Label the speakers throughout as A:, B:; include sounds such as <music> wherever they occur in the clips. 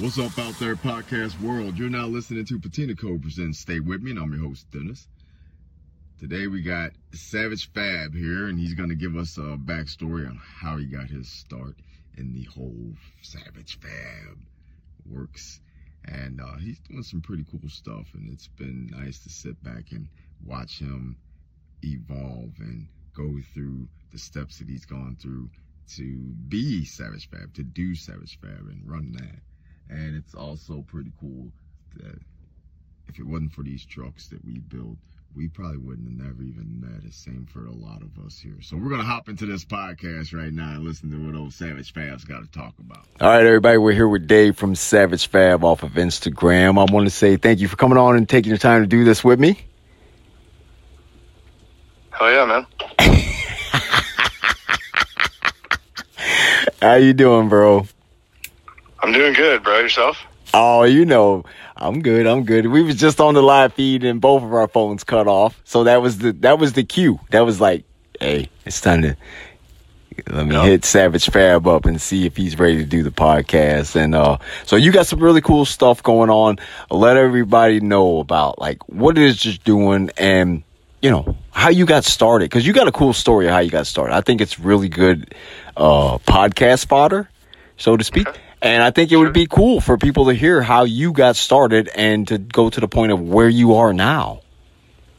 A: What's up out there, podcast world? You're now listening to Patina Code presents Stay With Me, and I'm your host, Dennis. Today we got Savage Fab here, and he's going to give us a backstory on how he got his start in the whole Savage Fab works. And uh, he's doing some pretty cool stuff, and it's been nice to sit back and watch him evolve and go through the steps that he's gone through to be Savage Fab, to do Savage Fab, and run that. And it's also pretty cool that if it wasn't for these trucks that we built, we probably wouldn't have never even met. It's same for a lot of us here. So we're gonna hop into this podcast right now and listen to what old Savage Fab's got to talk about.
B: All right, everybody, we're here with Dave from Savage Fab off of Instagram. I want to say thank you for coming on and taking the time to do this with me.
C: Hell yeah, man. <laughs>
B: How you doing, bro?
C: I'm doing good, bro. Yourself?
B: Oh, you know, I'm good. I'm good. We was just on the live feed and both of our phones cut off. So that was the that was the cue. That was like, hey, it's time to let me
C: Yep.
B: hit Savage Fab up and see if he's ready to do the podcast. And uh so you got some really cool stuff going on. Let everybody know about like what it is you're doing and you know how you got started because you got a cool story of how you got started. I think it's really good uh podcast fodder, so to speak. And I think it would be cool for people to hear how you got started and to go to the point of where you are now.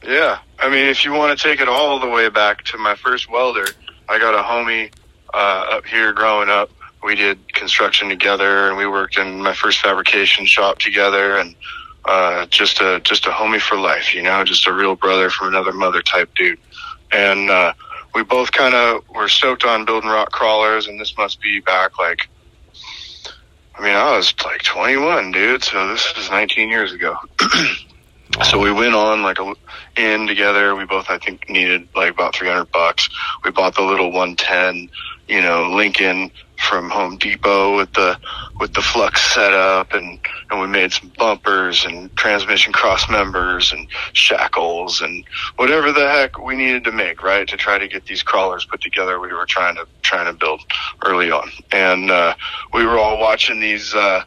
C: Yeah. I mean, if you want to take it all the way back to my first welder, I got a homie uh, up here growing up. We did construction together, and we worked in my first fabrication shop together, and uh, just a just a homie for life, you know, just a real brother from another mother type dude. And uh, we both kind of were stoked on building rock crawlers, and this must be back like I mean, I was like 21, dude. So this is 19 years ago. <clears throat> so we went on like a in together. We both, I think, needed like about 300 bucks. We bought the little 110, you know, Lincoln from Home Depot with the with the flux setup, and and we made some bumpers and transmission cross members and shackles and whatever the heck we needed to make, right, to try to get these crawlers put together. We were trying to trying to build early on, and uh, we were all watching these. Uh,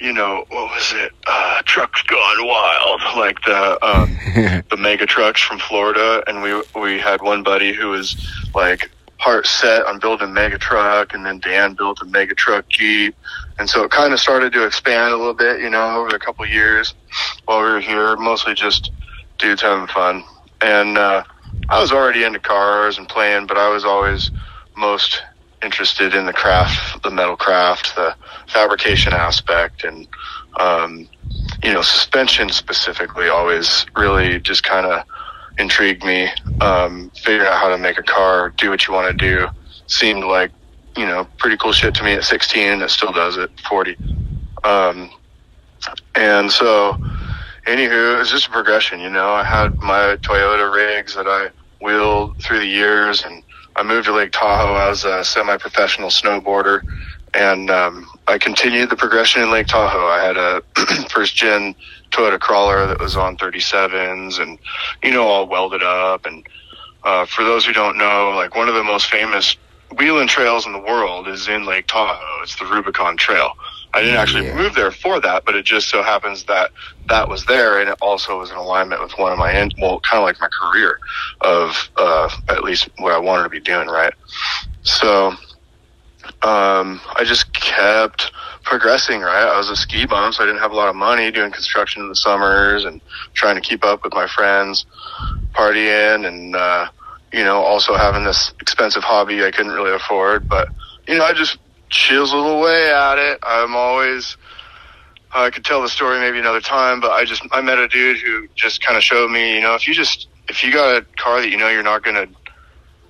C: you know what was it? Uh, trucks gone wild, like the um, <laughs> the mega trucks from Florida, and we we had one buddy who was like heart set on building mega truck, and then Dan built a mega truck Jeep, and so it kind of started to expand a little bit, you know, over a couple years while we were here, mostly just dudes having fun, and uh, I was already into cars and playing, but I was always most interested in the craft, the metal craft, the fabrication aspect, and um, you know, suspension specifically always really just kind of intrigued me. Um, figuring out how to make a car do what you want to do seemed like you know pretty cool shit to me at 16, and it still does at 40. Um, and so, anywho, it was just a progression. You know, I had my Toyota rigs that I wheeled through the years, and I moved to Lake Tahoe as a semi-professional snowboarder, and um, I continued the progression in Lake Tahoe. I had a <clears throat> first-gen Toyota crawler that was on 37s, and you know, all welded up. And uh, for those who don't know, like one of the most famous wheeling trails in the world is in Lake Tahoe. It's the Rubicon Trail. I didn't actually
B: Yeah.
C: move there for that, but it just so happens that that was there, and it also was in alignment with one of my end, well, kind of like my career of uh, at least what I wanted to be doing, right? So um, I just kept progressing, right? I was a ski bum, so I didn't have a lot of money doing construction in the summers and trying to keep up with my friends, partying, and uh, you know, also having this expensive hobby I couldn't really afford. But you know, I just chiseled away at it. I'm always I could tell the story maybe another time, but I just I met a dude who just kind of showed me, you know, if you just if you got a car that you know you're not gonna,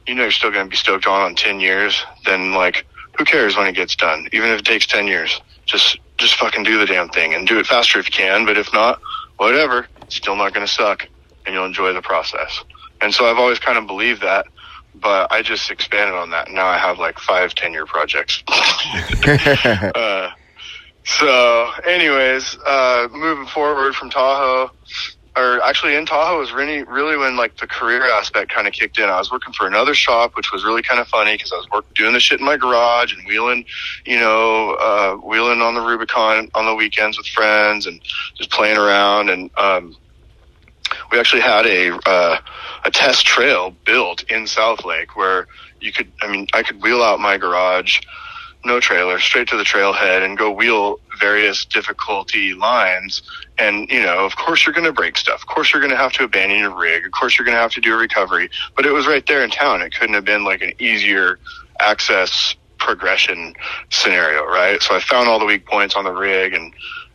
C: you know, you're still gonna be stoked on in ten years, then like who cares when it gets done, even if it takes ten years. Just just fucking do the damn thing and do it faster if you can. But if not, whatever, it's still not gonna suck, and you'll enjoy the process. And so I've always kind of believed that. But I just expanded on that. Now I have like five, ten year projects. <laughs> <laughs> uh, so, anyways, uh, moving forward from Tahoe, or actually in Tahoe was really, really when like the career aspect kind of kicked in. I was working for another shop, which was really kind of funny because I was work, doing the shit in my garage and wheeling, you know, uh, wheeling on the Rubicon on the weekends with friends and just playing around. And um, we actually had a uh, a test trail built in South Lake where you could, I mean, I could wheel out my garage, no trailer, straight to the trailhead and go wheel various difficulty lines. And, you know, of course you're going to break stuff. Of course you're going to have to abandon your rig. Of course you're going to have to do a recovery. But it was right there in town. It couldn't have been like an easier access progression scenario, right? So I found all the weak points on the rig and,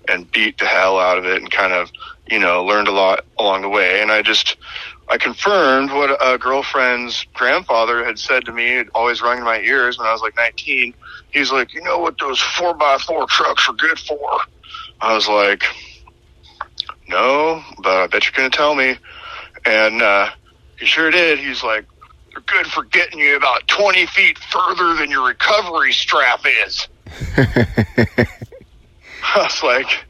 C: and beat the hell out of it and kind of, you know, learned a lot along the way. And I just, I confirmed what a girlfriend's grandfather had said to me, it always rung in my ears when I was like 19. He's like, you know what those four by four trucks are good for? I was like, no, but I bet you're going to tell me. And, uh, he sure did. He's like, they're good for getting you about 20 feet further than your recovery strap is. <laughs> I was like,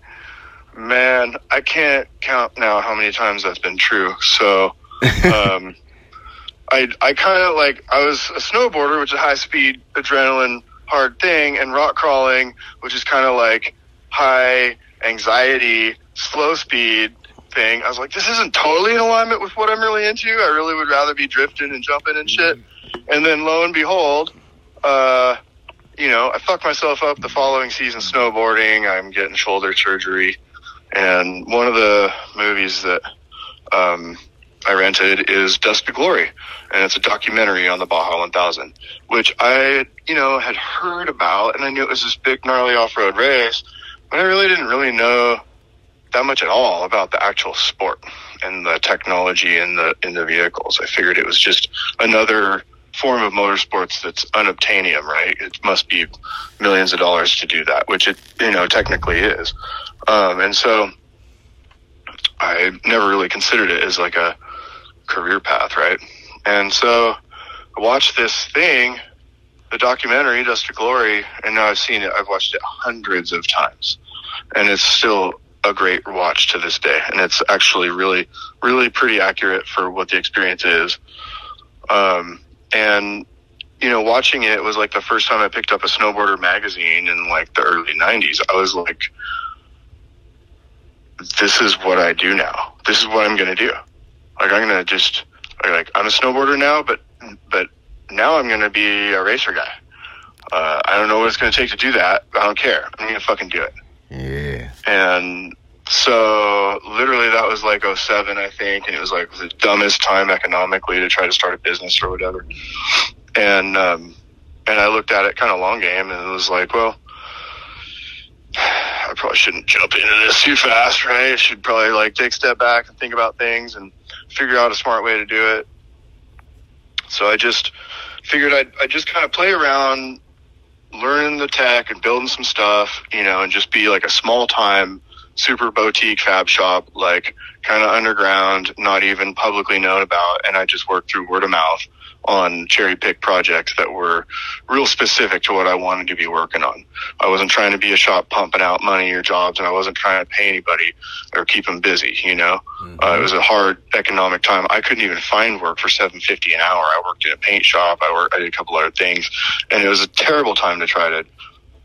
C: man, I can't count now how many times that's been true. So, um, <laughs> I I kind of like I was a snowboarder, which is high speed adrenaline hard thing, and rock crawling, which is kind of like high anxiety slow speed thing. I was like, this isn't totally in alignment with what I'm really into. I really would rather be drifting and jumping and shit. And then lo and behold, uh, you know, I fucked myself up the following season snowboarding. I'm getting shoulder surgery. And one of the movies that um, I rented is Dust to Glory, and it's a documentary on the Baja 1000, which I, you know, had heard about, and I knew it was this big gnarly off-road race, but I really didn't really know that much at all about the actual sport and the technology in the in the vehicles. I figured it was just another form of motorsports that's unobtainium, right? It must be millions of dollars to do that, which it you know technically is. Um, and so I never really considered it as like a career path, right? And so I watched this thing, the documentary Dust to Glory, and now I've seen it. I've watched it hundreds of times, and it's still a great watch to this day. And it's actually really, really pretty accurate for what the experience is. Um, and you know, watching it was like the first time I picked up a snowboarder magazine in like the early '90s. I was like, "This is what I do now. This is what I'm going to do." Like I'm gonna just like I'm a snowboarder now, but but now I'm gonna be a racer guy. Uh, I don't know what it's gonna take to do that. I don't care. I'm gonna fucking do it.
B: Yeah.
C: And so literally that was like 07, I think, and it was like the dumbest time economically to try to start a business or whatever. And um, and I looked at it kind of long game, and it was like, well. <sighs> I probably shouldn't jump into this too fast, right? I should probably like take a step back and think about things and figure out a smart way to do it. So I just figured I'd, I'd just kind of play around, learning the tech and building some stuff, you know, and just be like a small time super boutique fab shop, like kind of underground, not even publicly known about. And I just worked through word of mouth on cherry pick projects that were real specific to what I wanted to be working on. I wasn't trying to be a shop pumping out money or jobs, and I wasn't trying to pay anybody or keep them busy. You know, mm-hmm. uh, it was a hard economic time. I couldn't even find work for seven fifty an hour. I worked in a paint shop. I worked. I did a couple other things, and it was a terrible time to try to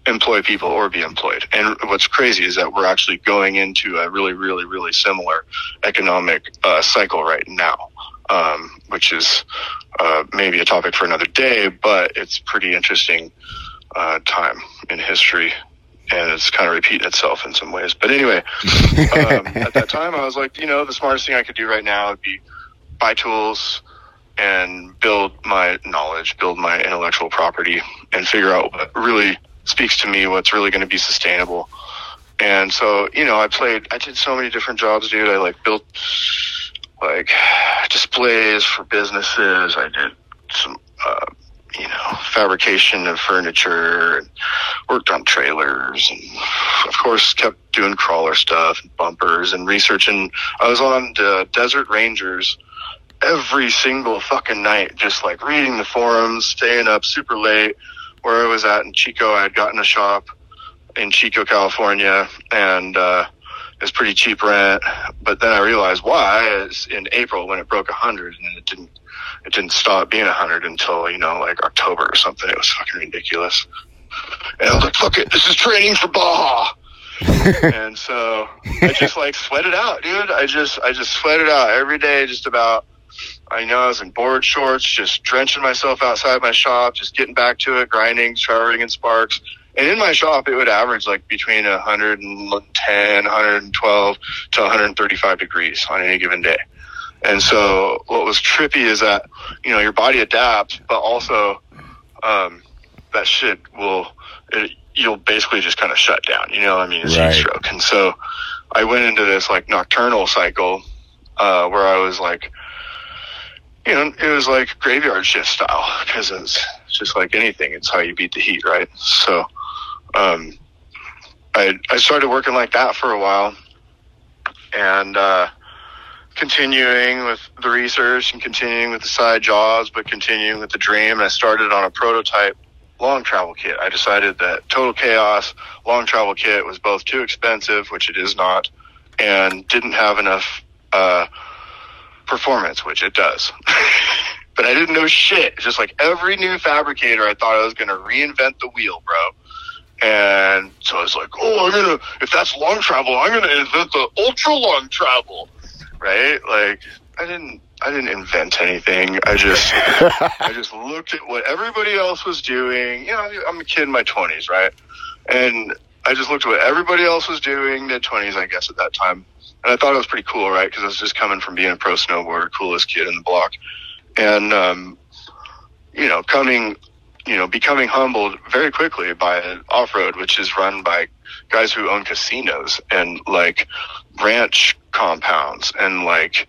C: employ people or be employed. And what's crazy is that we're actually going into a really, really, really similar economic uh, cycle right now, um, which is uh, maybe a topic for another day, but it's pretty interesting uh, time in history. And it's kind of repeating itself in some ways. But anyway, um, <laughs> at that time, I was like, you know, the smartest thing I could do right now would be buy tools and build my knowledge, build my intellectual property, and figure out what really speaks to me, what's really going to be sustainable. And so, you know, I played, I did so many different jobs, dude. I like built like displays for businesses. I did some, uh, you know, fabrication of furniture and worked on trailers and of course kept doing crawler stuff and bumpers and researching. I was on the Desert Rangers every single fucking night, just like reading the forums, staying up super late. Where I was at in Chico, I had gotten a shop in Chico, California, and uh, was pretty cheap rent. But then I realized why is in April when it broke a hundred and it didn't, it didn't stop being a hundred until, you know, like October or something. It was fucking ridiculous. And I was like, fuck it, this is training for Baja. <laughs> and so I just like sweat it out, dude. I just I just sweat it out every day, just about. I know I was in board shorts, just drenching myself outside my shop, just getting back to it, grinding, showering in sparks. And in my shop, it would average like between 110, 112 to 135 degrees on any given day. And so what was trippy is that, you know, your body adapts, but also, um, that shit will, it, you'll basically just kind of shut down, you know, I mean, it's
B: Right.
C: heat stroke. And so I went into this like nocturnal cycle, uh, where I was like, you know, it was like graveyard shift style because it's just like anything. It's how you beat the heat, right? So, um, I I started working like that for a while, and uh, continuing with the research and continuing with the side jobs, but continuing with the dream. And I started on a prototype long travel kit. I decided that Total Chaos long travel kit was both too expensive, which it is not, and didn't have enough. Uh, performance, which it does. <laughs> but I didn't know shit. Just like every new fabricator, I thought I was going to reinvent the wheel, bro. And so I was like, oh, I'm to, if that's long travel, I'm to invent the ultra long travel. Right? Like, I didn't, I didn't invent anything. I just, <laughs> I just looked at what everybody else was doing. You know, I'm a kid in my 20s, right? And I just looked at what everybody else was doing, mid 20s, I guess, at that time. And I thought it was pretty cool, right? Because I was just coming from being a pro snowboarder, coolest kid in the block. And, um, you know, coming, you know, becoming humbled very quickly by off road, which is run by guys who own casinos and like ranch compounds and like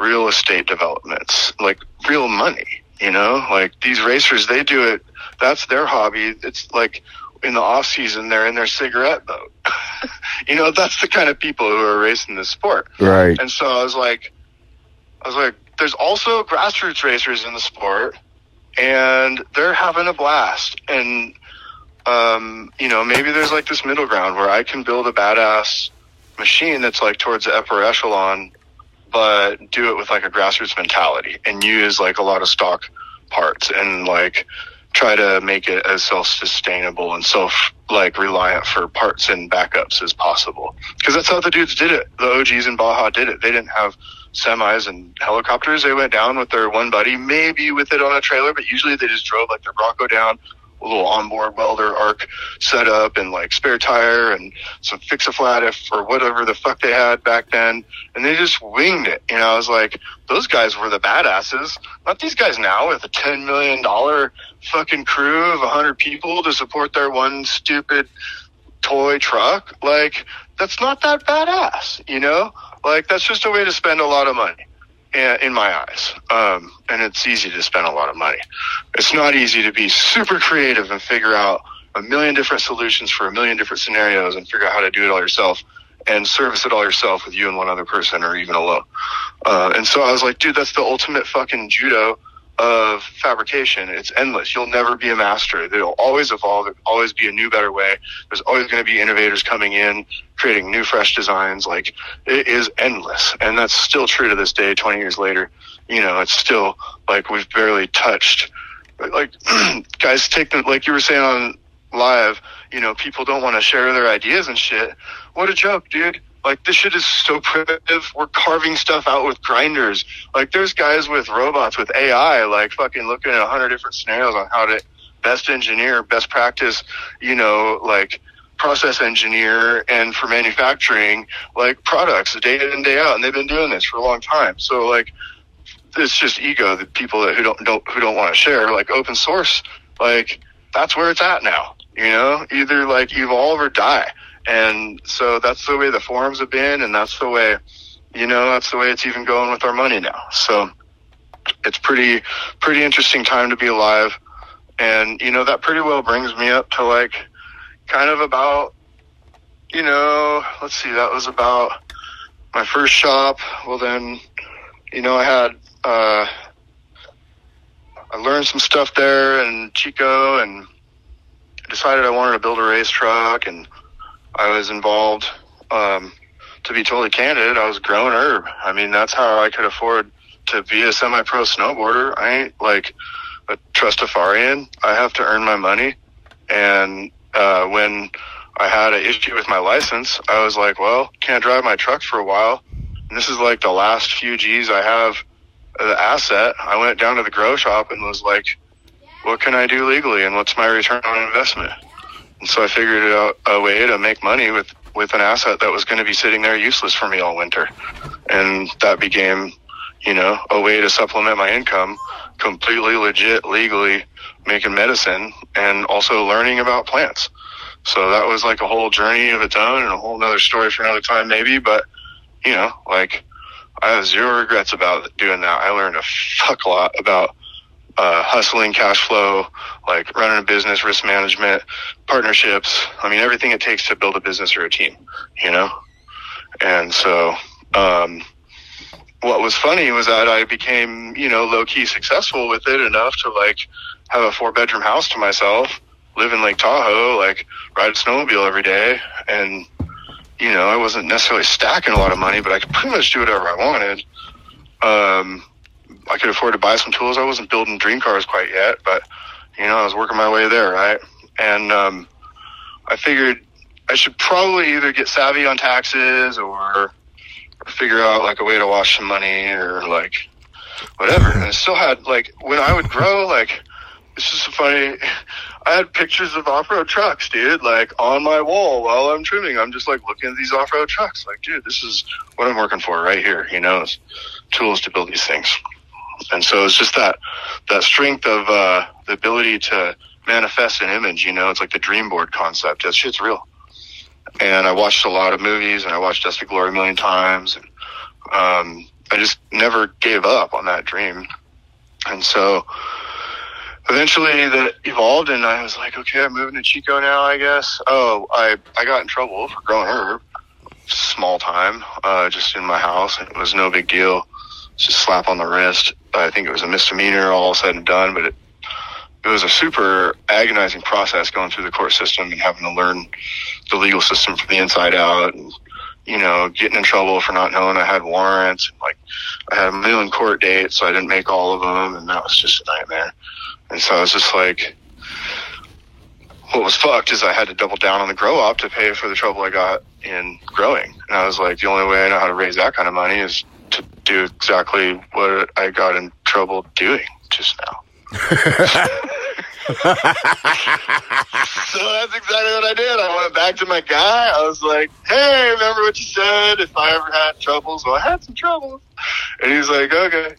C: real estate developments, like real money, you know, like these racers, they do it. That's their hobby. It's like in the off season, they're in their cigarette boat. <laughs> you know, that's the kind of people who are racing this sport.
B: Right.
C: And so I was like, I was like, there's also grassroots racers in the sport, and they're having a blast. And um, you know, maybe there's like this middle ground where I can build a badass machine that's like towards the upper echelon, but do it with like a grassroots mentality and use like a lot of stock parts and like try to make it as self-sustainable and self like reliant for parts and backups as possible. Because that's how the dudes did it. The og's in baja did it. They didn't have semis and helicopters. They went down with their one buddy maybe with it on a trailer but usually they just drove like their bronco down a little onboard welder arc setup and like spare tire and some fix a flat if or whatever the fuck they had back then. And they just winged it. You know i was like those guys were the badasses. Not these guys now with a 10 million dollar fucking crew of 100 people to support their one stupid toy truck. Like that's not that badass you know like that's just a way to spend a lot of money in in my eyes um, and it's easy to spend a lot of money it's not easy to be super creative and figure out a million different solutions for a million different scenarios and figure out how to do it all yourself and service it all yourself with you and one other person or even alone. Uh, and so I was like, dude, that's the ultimate fucking judo of fabrication. It's endless. You'll never be a master. It'll always evolve. There'll always be a new, better way. There's always going to be innovators coming in, creating new, fresh designs. Like it is endless. And that's still true to this day, 20 years later. You know, it's still like we've barely touched like <clears throat> guys take the like you were saying on live you know people don't want to share their ideas and shit what a joke dude like this shit is so primitive. We're carving stuff out with grinders. Like there's guys with robots with ai like fucking looking at a hundred different scenarios on how to best engineer best practice you know like process engineer and for manufacturing like products day in and day out and they've been doing this for a long time. So like it's just ego the people that who don't, don't who don't want to share like open source like that's where it's at now you know? Either like evolve or die and so that's the way the forums have been and that's the way you know that's the way it's even going with our money now. So it's pretty pretty interesting time to be alive. And you know that pretty well brings me up to like kind of about you know let's see that was about my first shop. Well then you know i had uh i learned some stuff there in chico and decided i wanted to build a race truck and i was involved um to be totally candid i was growing herb i mean that's how i could afford to be a semi-pro snowboarder i ain't like a trustafarian i have to earn my money And uh, when I had an issue with my license, I was like, well, can't drive my truck for a while. And this is like the last few G's I have the asset. I went down to the grow shop and was like, what can I do legally and what's my return on investment? And so I figured out a way to make money with, with an asset that was going to be sitting there useless for me all winter. And that became, you know, a way to supplement my income completely legit, legally making medicine and also learning about plants. So that was like a whole journey of its own and a whole other story for another time maybe, but you know, like I have zero regrets about doing that. I learned a fuck lot about uh, hustling, cash flow, like running a business, risk management, partnerships. I mean, everything it takes to build a business or a team, you know? And so, um, what was funny was that I became, you know, low key successful with it enough to like have a four bedroom house to myself, live in Lake Tahoe, like ride a snowmobile every day. And, you know, I wasn't necessarily stacking a lot of money, but I could pretty much do whatever I wanted. Um, I could afford to buy some tools. I wasn't building dream cars quite yet, but you know, I was working my way there, right? And um, I figured I should probably either get savvy on taxes or figure out like a way to wash some money or like whatever. And I still had like when I would grow, like this is funny. I had pictures of off-road trucks, dude, like on my wall while I'm trimming. I'm just like looking at these off-road trucks, like, dude, this is what I'm working for right here. You know, it's tools to build these things. And so it's just that that strength of uh, the ability to manifest an image. You know, it's like the dream board concept. That shit's real. And I watched a lot of movies, and I watched Dust to Glory a million times, and um, I just never gave up on that dream. And so eventually that evolved and I was like, okay, I'm moving to Chico now, I guess. Oh, I, I got in trouble for growing herb. Small time, uh, just in my house. It was no big deal. Just slap on the wrist. I think it was a misdemeanor all said and done, but it, it was a super agonizing process going through the court system and having to learn the legal system from the inside out and, you know, getting in trouble for not knowing I had warrants. And like I had a million court dates, so I didn't make all of them. And that was just a nightmare. And so I was just like, what was fucked is I had to double down on the grow op to pay for the trouble I got in growing. And I was like, the only way I know how to raise that kind of money is to do exactly what I got in trouble doing just now. so that's exactly what I did. I went back to my guy. I was like, "Hey, remember what you said? If I ever had troubles, well, I had some troubles." And he's like, "Okay."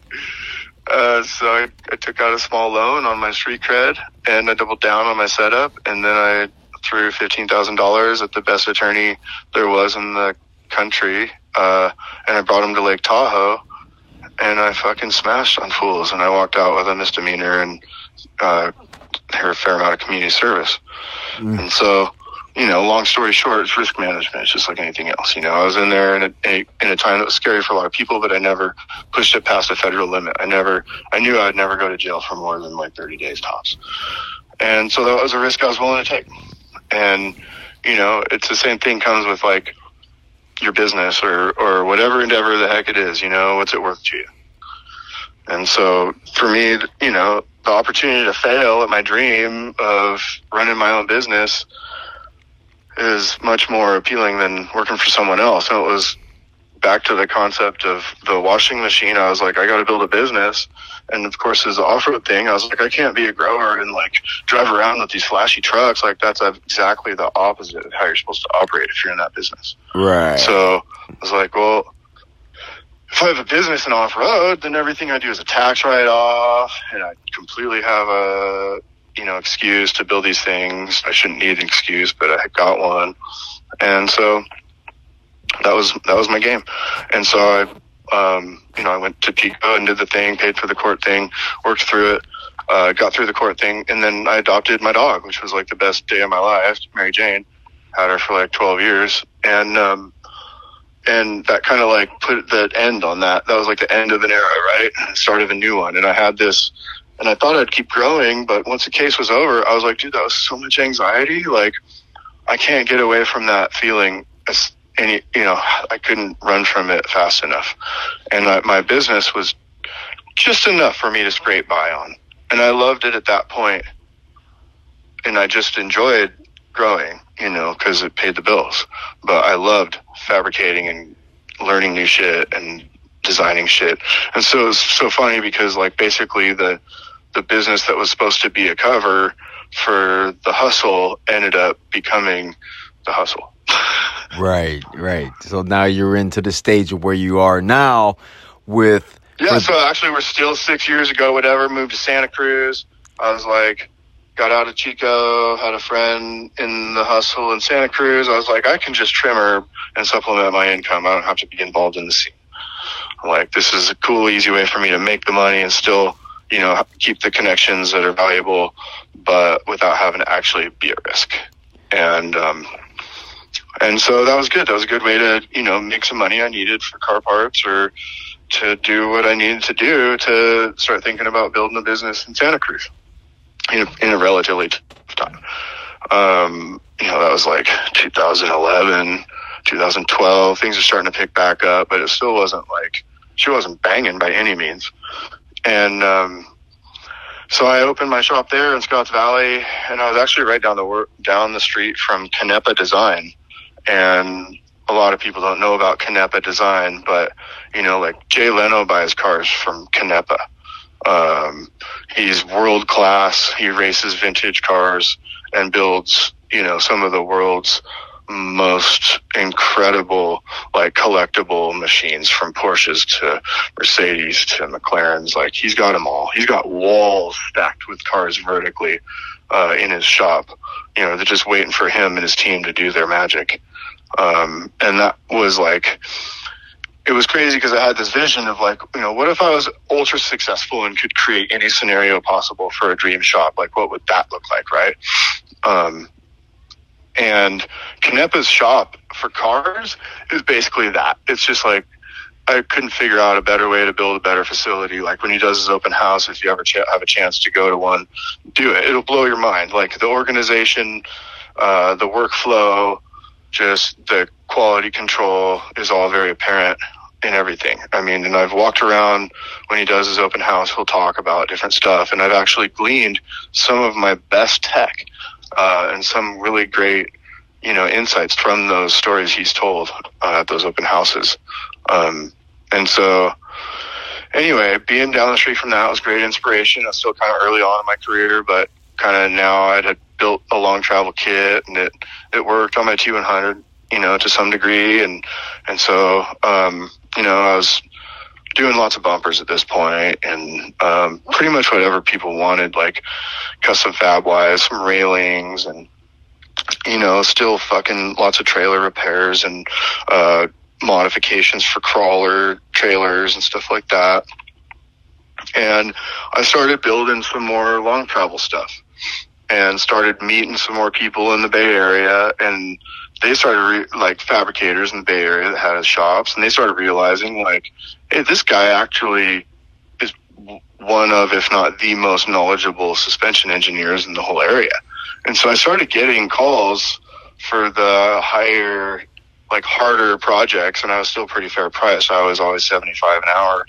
C: Uh, so I, I took out a small loan on my street cred, and I doubled down on my setup, and then I threw fifteen thousand dollars at the best attorney there was in the country, uh, and I brought him to Lake Tahoe, and I fucking smashed on fools, and I walked out with a misdemeanor and uh, a fair amount of community service, mm. and so you know, long story short, it's risk management. It's just like anything else. You know, I was in there in a, in a time that was scary for a lot of people, but I never pushed it past the federal limit. I never, I knew I'd never go to jail for more than like 30 days tops. And so that was a risk I was willing to take. And, you know, it's the same thing comes with like your business or, or whatever endeavor the heck it is, you know, what's it worth to you? And so for me, you know, the opportunity to fail at my dream of running my own business, is much more appealing than working for someone else. And it was back to the concept of the washing machine. I was like, I got to build a business. And of course, as an off-road thing, I was like, I can't be a grower and like drive around with these flashy trucks. Like that's exactly the opposite of how you're supposed to operate if you're in that business.
B: Right.
C: So I was like, well, if I have a business in off-road, then everything I do is a tax write-off and I completely have a you know, excuse to build these things. I shouldn't need an excuse, but I got one. And so that was, that was my game. And so I, um, you know, I went to Pico and did the thing, paid for the court thing, worked through it, uh, got through the court thing. And then I adopted my dog, which was like the best day of my life, Mary Jane. Had her for like 12 years. And, um, and that kind of like put the end on that. That was like the end of an era, right? Start of a new one. And I had this and I thought I'd keep growing, but once the case was over, I was like, dude, that was so much anxiety. Like, I can't get away from that feeling. Any, you know, I couldn't run from it fast enough, and I, my business was just enough for me to scrape by on, and I loved it at that point. and I just enjoyed growing, you know, because it paid the bills. But I loved fabricating and learning new shit and designing shit. And so it was so funny because like basically the the business that was supposed to be a cover for the hustle ended up becoming the hustle.
B: Right, right. So now you're into the stage of where you are now with
C: Yeah,
B: with-
C: so actually we're still six years ago, whatever, moved to Santa Cruz. I was like got out of Chico, had a friend in the hustle in Santa Cruz. I was like, I can just trim herb and supplement my income. I don't have to be involved in the scene. I'm like, this is a cool, easy way for me to make the money and still, you know, keep the connections that are valuable, but without having to actually be at risk. And, um, and so that was good. That was a good way to, you know, make some money I needed for car parts or to do what I needed to do to start thinking about building a business in Santa Cruz in a, in a relatively tough time. Um, you know, that was like 2011, 2012. Things are starting to pick back up, but it still wasn't like she wasn't banging by any means. And um, so I opened my shop there in Scotts Valley, and I was actually right down the down the street from Canepa Design. And a lot of people don't know about Canepa Design, but you know, like Jay Leno buys cars from Canepa. Um, he's world class. He races vintage cars and builds, you know, some of the world's most incredible, like collectible machines from Porsches to Mercedes to McLarens. Like he's got them all. He's got walls stacked with cars vertically, uh, in his shop. You know, they're just waiting for him and his team to do their magic. Um, and that was like, it was crazy because I had this vision of like, you know, what if I was ultra successful and could create any scenario possible for a dream shop? Like, what would that look like, right? Um, and Canepa's shop for cars is basically that. It's just like, I couldn't figure out a better way to build a better facility. Like when he does his open house, if you ever ch- have a chance to go to one, do it. It'll blow your mind. Like the organization, uh, the workflow, just the quality control is all very apparent in everything. I mean, and I've walked around when he does his open house, he'll talk about different stuff, and I've actually gleaned some of my best tech uh, and some really great, you know, insights from those stories he's told uh, at those open houses. Um, and so, anyway, being down the street from that was great inspiration. I was still kind of early on in my career, but kind of now I had built a long travel kit, and it it worked on my T100, you know, to some degree, and and so um, you know I was doing lots of bumpers at this point, and um, pretty much whatever people wanted, like custom fab wise, some railings, and you know, still fucking lots of trailer repairs and uh, modifications for crawler trailers and stuff like that. And I started building some more long travel stuff and started meeting some more people in the Bay Area and they started re- like fabricators in the Bay Area that had shops and they started realizing like, hey, this guy actually is one of, if not the most knowledgeable suspension engineers in the whole area. And so I started getting calls for the higher, like harder projects and I was still pretty fair price. I was always 75 an hour.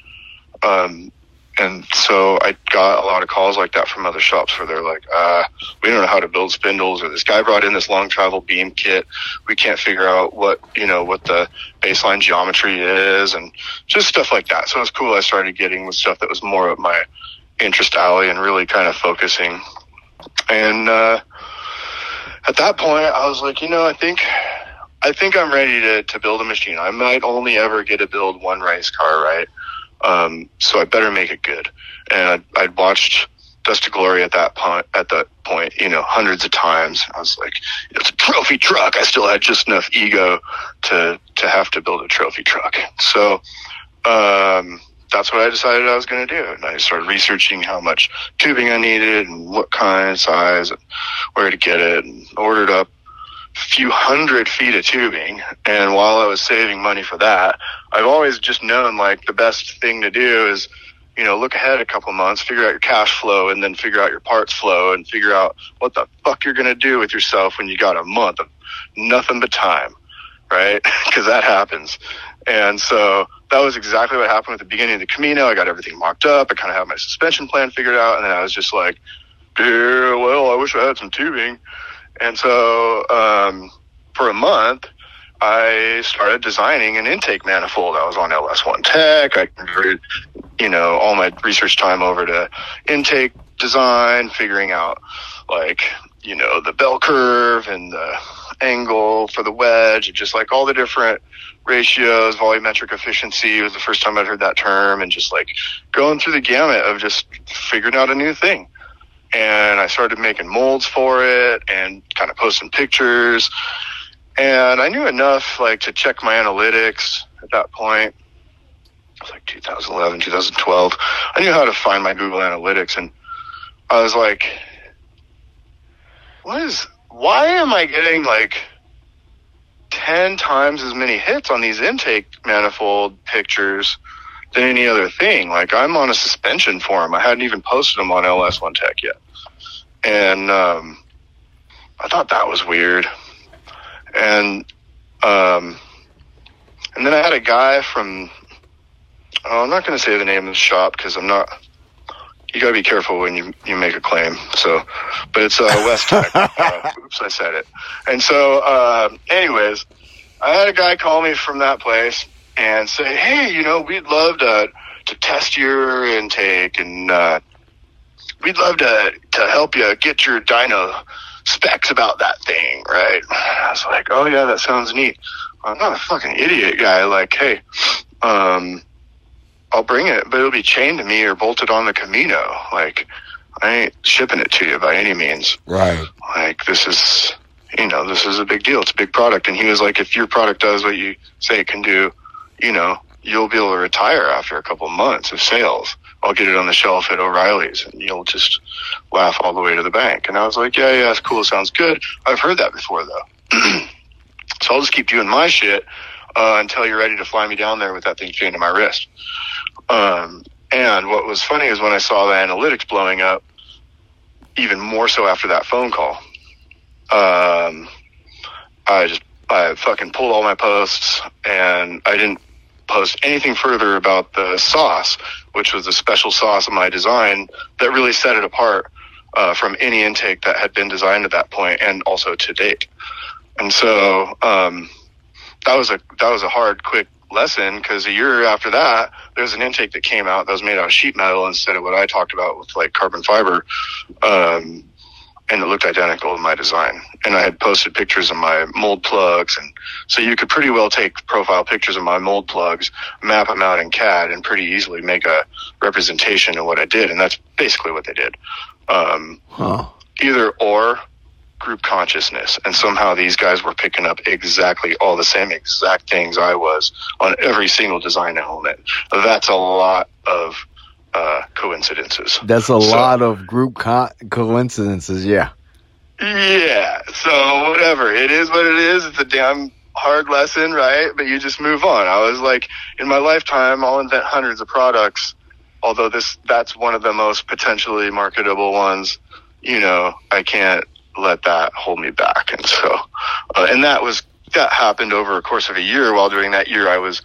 C: Um, and so I got a lot of calls like that from other shops where they're like, uh, we don't know how to build spindles or this guy brought in this long travel beam kit. We can't figure out what, you know, what the baseline geometry is and just stuff like that. So it was cool. I started getting with stuff that was more of my interest alley and really kind of focusing. And, uh, at that point I was like, you know, I think, I think I'm ready to, to build a machine. I might only ever get to build one race car, right? Um, so I better make it good. And I'd, I'd watched Dust to Glory at that point, at that point, you know, hundreds of times. I was like, it's a trophy truck. I still had just enough ego to, to have to build a trophy truck. So, um, that's what I decided I was going to do. And I started researching how much tubing I needed and what kind, size, and where to get it and ordered up few hundred feet of tubing. And while I was saving money for that, I've always just known like the best thing to do is, you know, look ahead a couple months, figure out your cash flow and then figure out your parts flow and figure out what the fuck you're to do with yourself when you got a month of nothing but time. Right. <laughs> Cause that happens. And so that was exactly what happened at the beginning of the Camino. I got everything mocked up. I kind of had my suspension plan figured out. And then I was just like, yeah, well, I wish I had some tubing. And so, um, for a month, I started designing an intake manifold. I was on LS1 Tech. I converted, you know, all my research time over to intake design, figuring out like, you know, the bell curve and the angle for the wedge, and just like all the different ratios, volumetric efficiency was the first time I'd heard that term, and just like going through the gamut of just figuring out a new thing. And I started making molds for it and kind of posting pictures. And I knew enough like to check my analytics at that point. It was like 2011, 2012. I knew how to find my Google Analytics and I was like, what is, why am I getting like 10 times as many hits on these intake manifold pictures than any other thing? Like I'm on a suspension forum. I hadn't even posted them on LS1 Tech yet. And, um, I thought that was weird. And, um, and then I had a guy from, oh, I'm not going to say the name of the shop because I'm not, you gotta be careful when you, you make a claim. So, but it's, uh, West Tech. <laughs> uh, oops, I said it. And so, uh, anyways, I had a guy call me from that place and say, Hey, you know, we'd love to, to test your intake and, uh, we'd love to, to help you get your dyno specs about that thing, right? I was like, Oh yeah, that sounds neat. I'm not a fucking idiot guy. Like, hey, um, I'll bring it, but it'll be chained to me or bolted on the Camino. Like, I ain't shipping it to you by any means.
B: Right.
C: Like, this is, you know, this is a big deal. It's a big product. And he was like, if your product does what you say it can do, you know, you'll be able to retire after a couple months of sales. I'll get it on the shelf at O'Reilly's and you'll just laugh all the way to the bank. And I was like, yeah, yeah, that's cool. Sounds good. I've heard that before though. <clears throat> so I'll just keep doing my shit, uh, until you're ready to fly me down there with that thing chained to my wrist. Um, and what was funny is when I saw the analytics blowing up, even more so after that phone call, um, I just, I fucking pulled all my posts and I didn't post anything further about the sauce, which was a special sauce of my design that really set it apart, uh, from any intake that had been designed at that point and also to date. And so, um, that was a, that was a hard, quick lesson because a year after that, there's an intake that came out that was made out of sheet metal instead of what I talked about with like carbon fiber. Um, and it looked identical to my design. And I had posted pictures of my mold plugs. And so you could pretty well take profile pictures of my mold plugs, map them out in CAD and pretty easily make a representation of what I did. And that's basically what they did. Um,
B: Huh.
C: either or group consciousness and somehow these guys were picking up exactly all the same exact things I was on every single design element. That's a lot of uh, coincidences.
B: That's a
C: So-
B: lot of group co- coincidences. Yeah.
C: Yeah. So whatever. It is what it is. It's a damn hard lesson, right? But you just move on. I was like, in my lifetime, I'll invent hundreds of products. Although this, that's one of the most potentially marketable ones. You know, I can't let that hold me back. And so, uh, and that was, that happened over a course of a year. While during that year, I was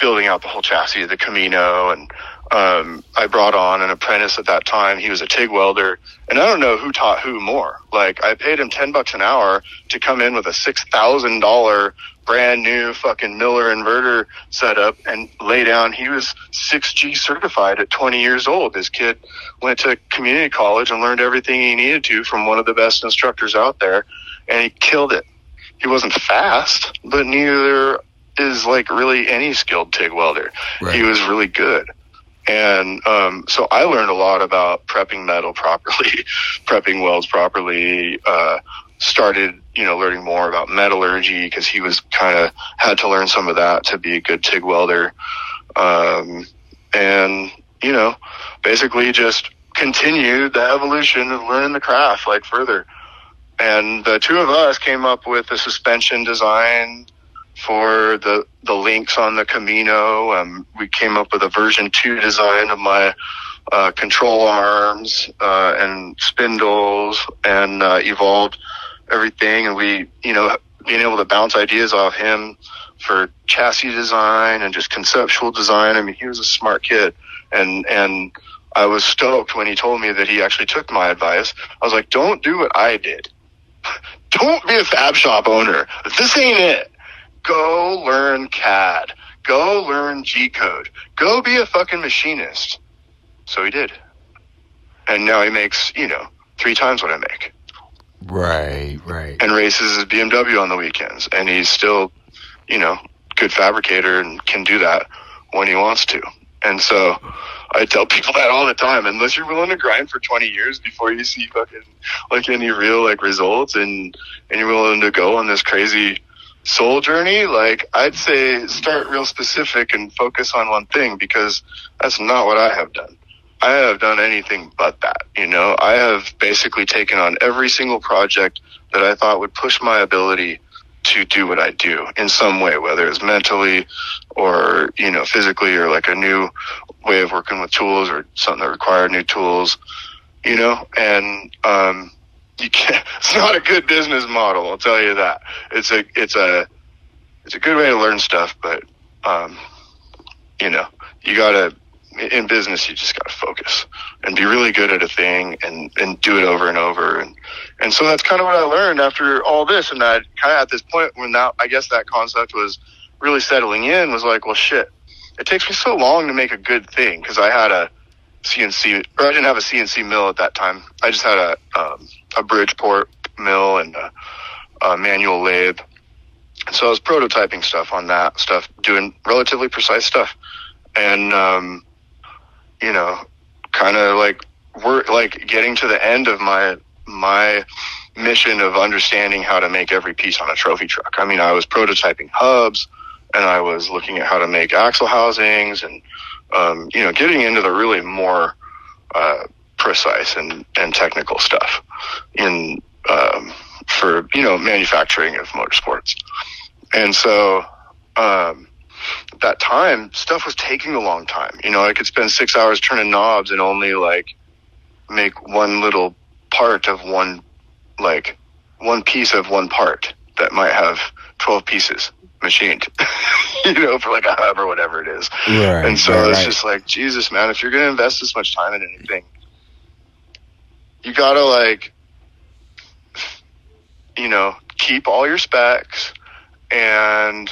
C: building out the whole chassis of the Camino and, um, I brought on an apprentice at that time. He was a TIG welder and I don't know who taught who more. Like I paid him 10 bucks an hour to come in with a $6,000 brand new fucking Miller inverter setup and lay down. He was 6G certified at 20 years old. This kid went to community college and learned everything he needed to from one of the best instructors out there and he killed it. He wasn't fast, but neither is like really any skilled TIG welder.
B: Right.
C: He was really good. And um, so I learned a lot about prepping metal properly, <laughs> prepping welds properly. Uh, started, you know, learning more about metallurgy because he was kind of had to learn some of that to be a good TIG welder. Um, and you know, basically just continued the evolution of learning the craft like further. And the two of us came up with a suspension design for the the links on the Camino. Um, we came up with a version two design of my uh, control arms uh, and spindles, and uh, evolved everything. And we, you know, being able to bounce ideas off him for chassis design and just conceptual design. I mean, he was a smart kid, and and I was stoked when he told me that he actually took my advice. I was like, don't do what I did. <laughs> don't be a fab shop owner. This ain't it. Go learn CAD. Go learn G code. Go be a fucking machinist. So he did. And now he makes, you know, three times what I make.
B: Right, right.
C: And races his BMW on the weekends. And he's still, you know, good fabricator and can do that when he wants to. And so I tell people that all the time. Unless you're willing to grind for 20 years before you see fucking like any real like results and and you're willing to go on this crazy soul journey, like I'd say start real specific and focus on one thing because that's not what I have done. I have done anything but that. You know, I have basically taken on every single project that I thought would push my ability to do what I do in some way, whether it's mentally or, you know, physically or like a new way of working with tools or something that required new tools, you know, and, um, you can't, <laughs> it's not a good business model. I'll tell you that it's a, it's a, it's a good way to learn stuff, but, um, you know, you gotta, in business, you just gotta focus and be really good at a thing and, and do it over and over. And, and so that's kind of what I learned after all this. And I kind of at this point when now, I guess that concept was really settling in was like, well, shit, it takes me so long to make a good thing because I had a CNC, or I didn't have a CNC mill at that time. I just had a um, a Bridgeport mill and a, a manual lathe. So I was prototyping stuff on that stuff, doing relatively precise stuff, and um, you know, kind of like we're like getting to the end of my my mission of understanding how to make every piece on a trophy truck. I mean, I was prototyping hubs and I was looking at how to make axle housings and, um, you know, getting into the really more, uh, precise and, and technical stuff in, um, for, you know, manufacturing of motorsports. And so, um, that time stuff was taking a long time. You know, I could spend six hours turning knobs and only like make one little part of one, like one piece of one part that might have 12 pieces machined, <laughs> you know, for like a hub or whatever it is.
B: Right.
C: And so
B: right,
C: it's
B: right.
C: just like, Jesus, man, if you're going to invest this much time in anything, you gotta like, you know, keep all your specs and,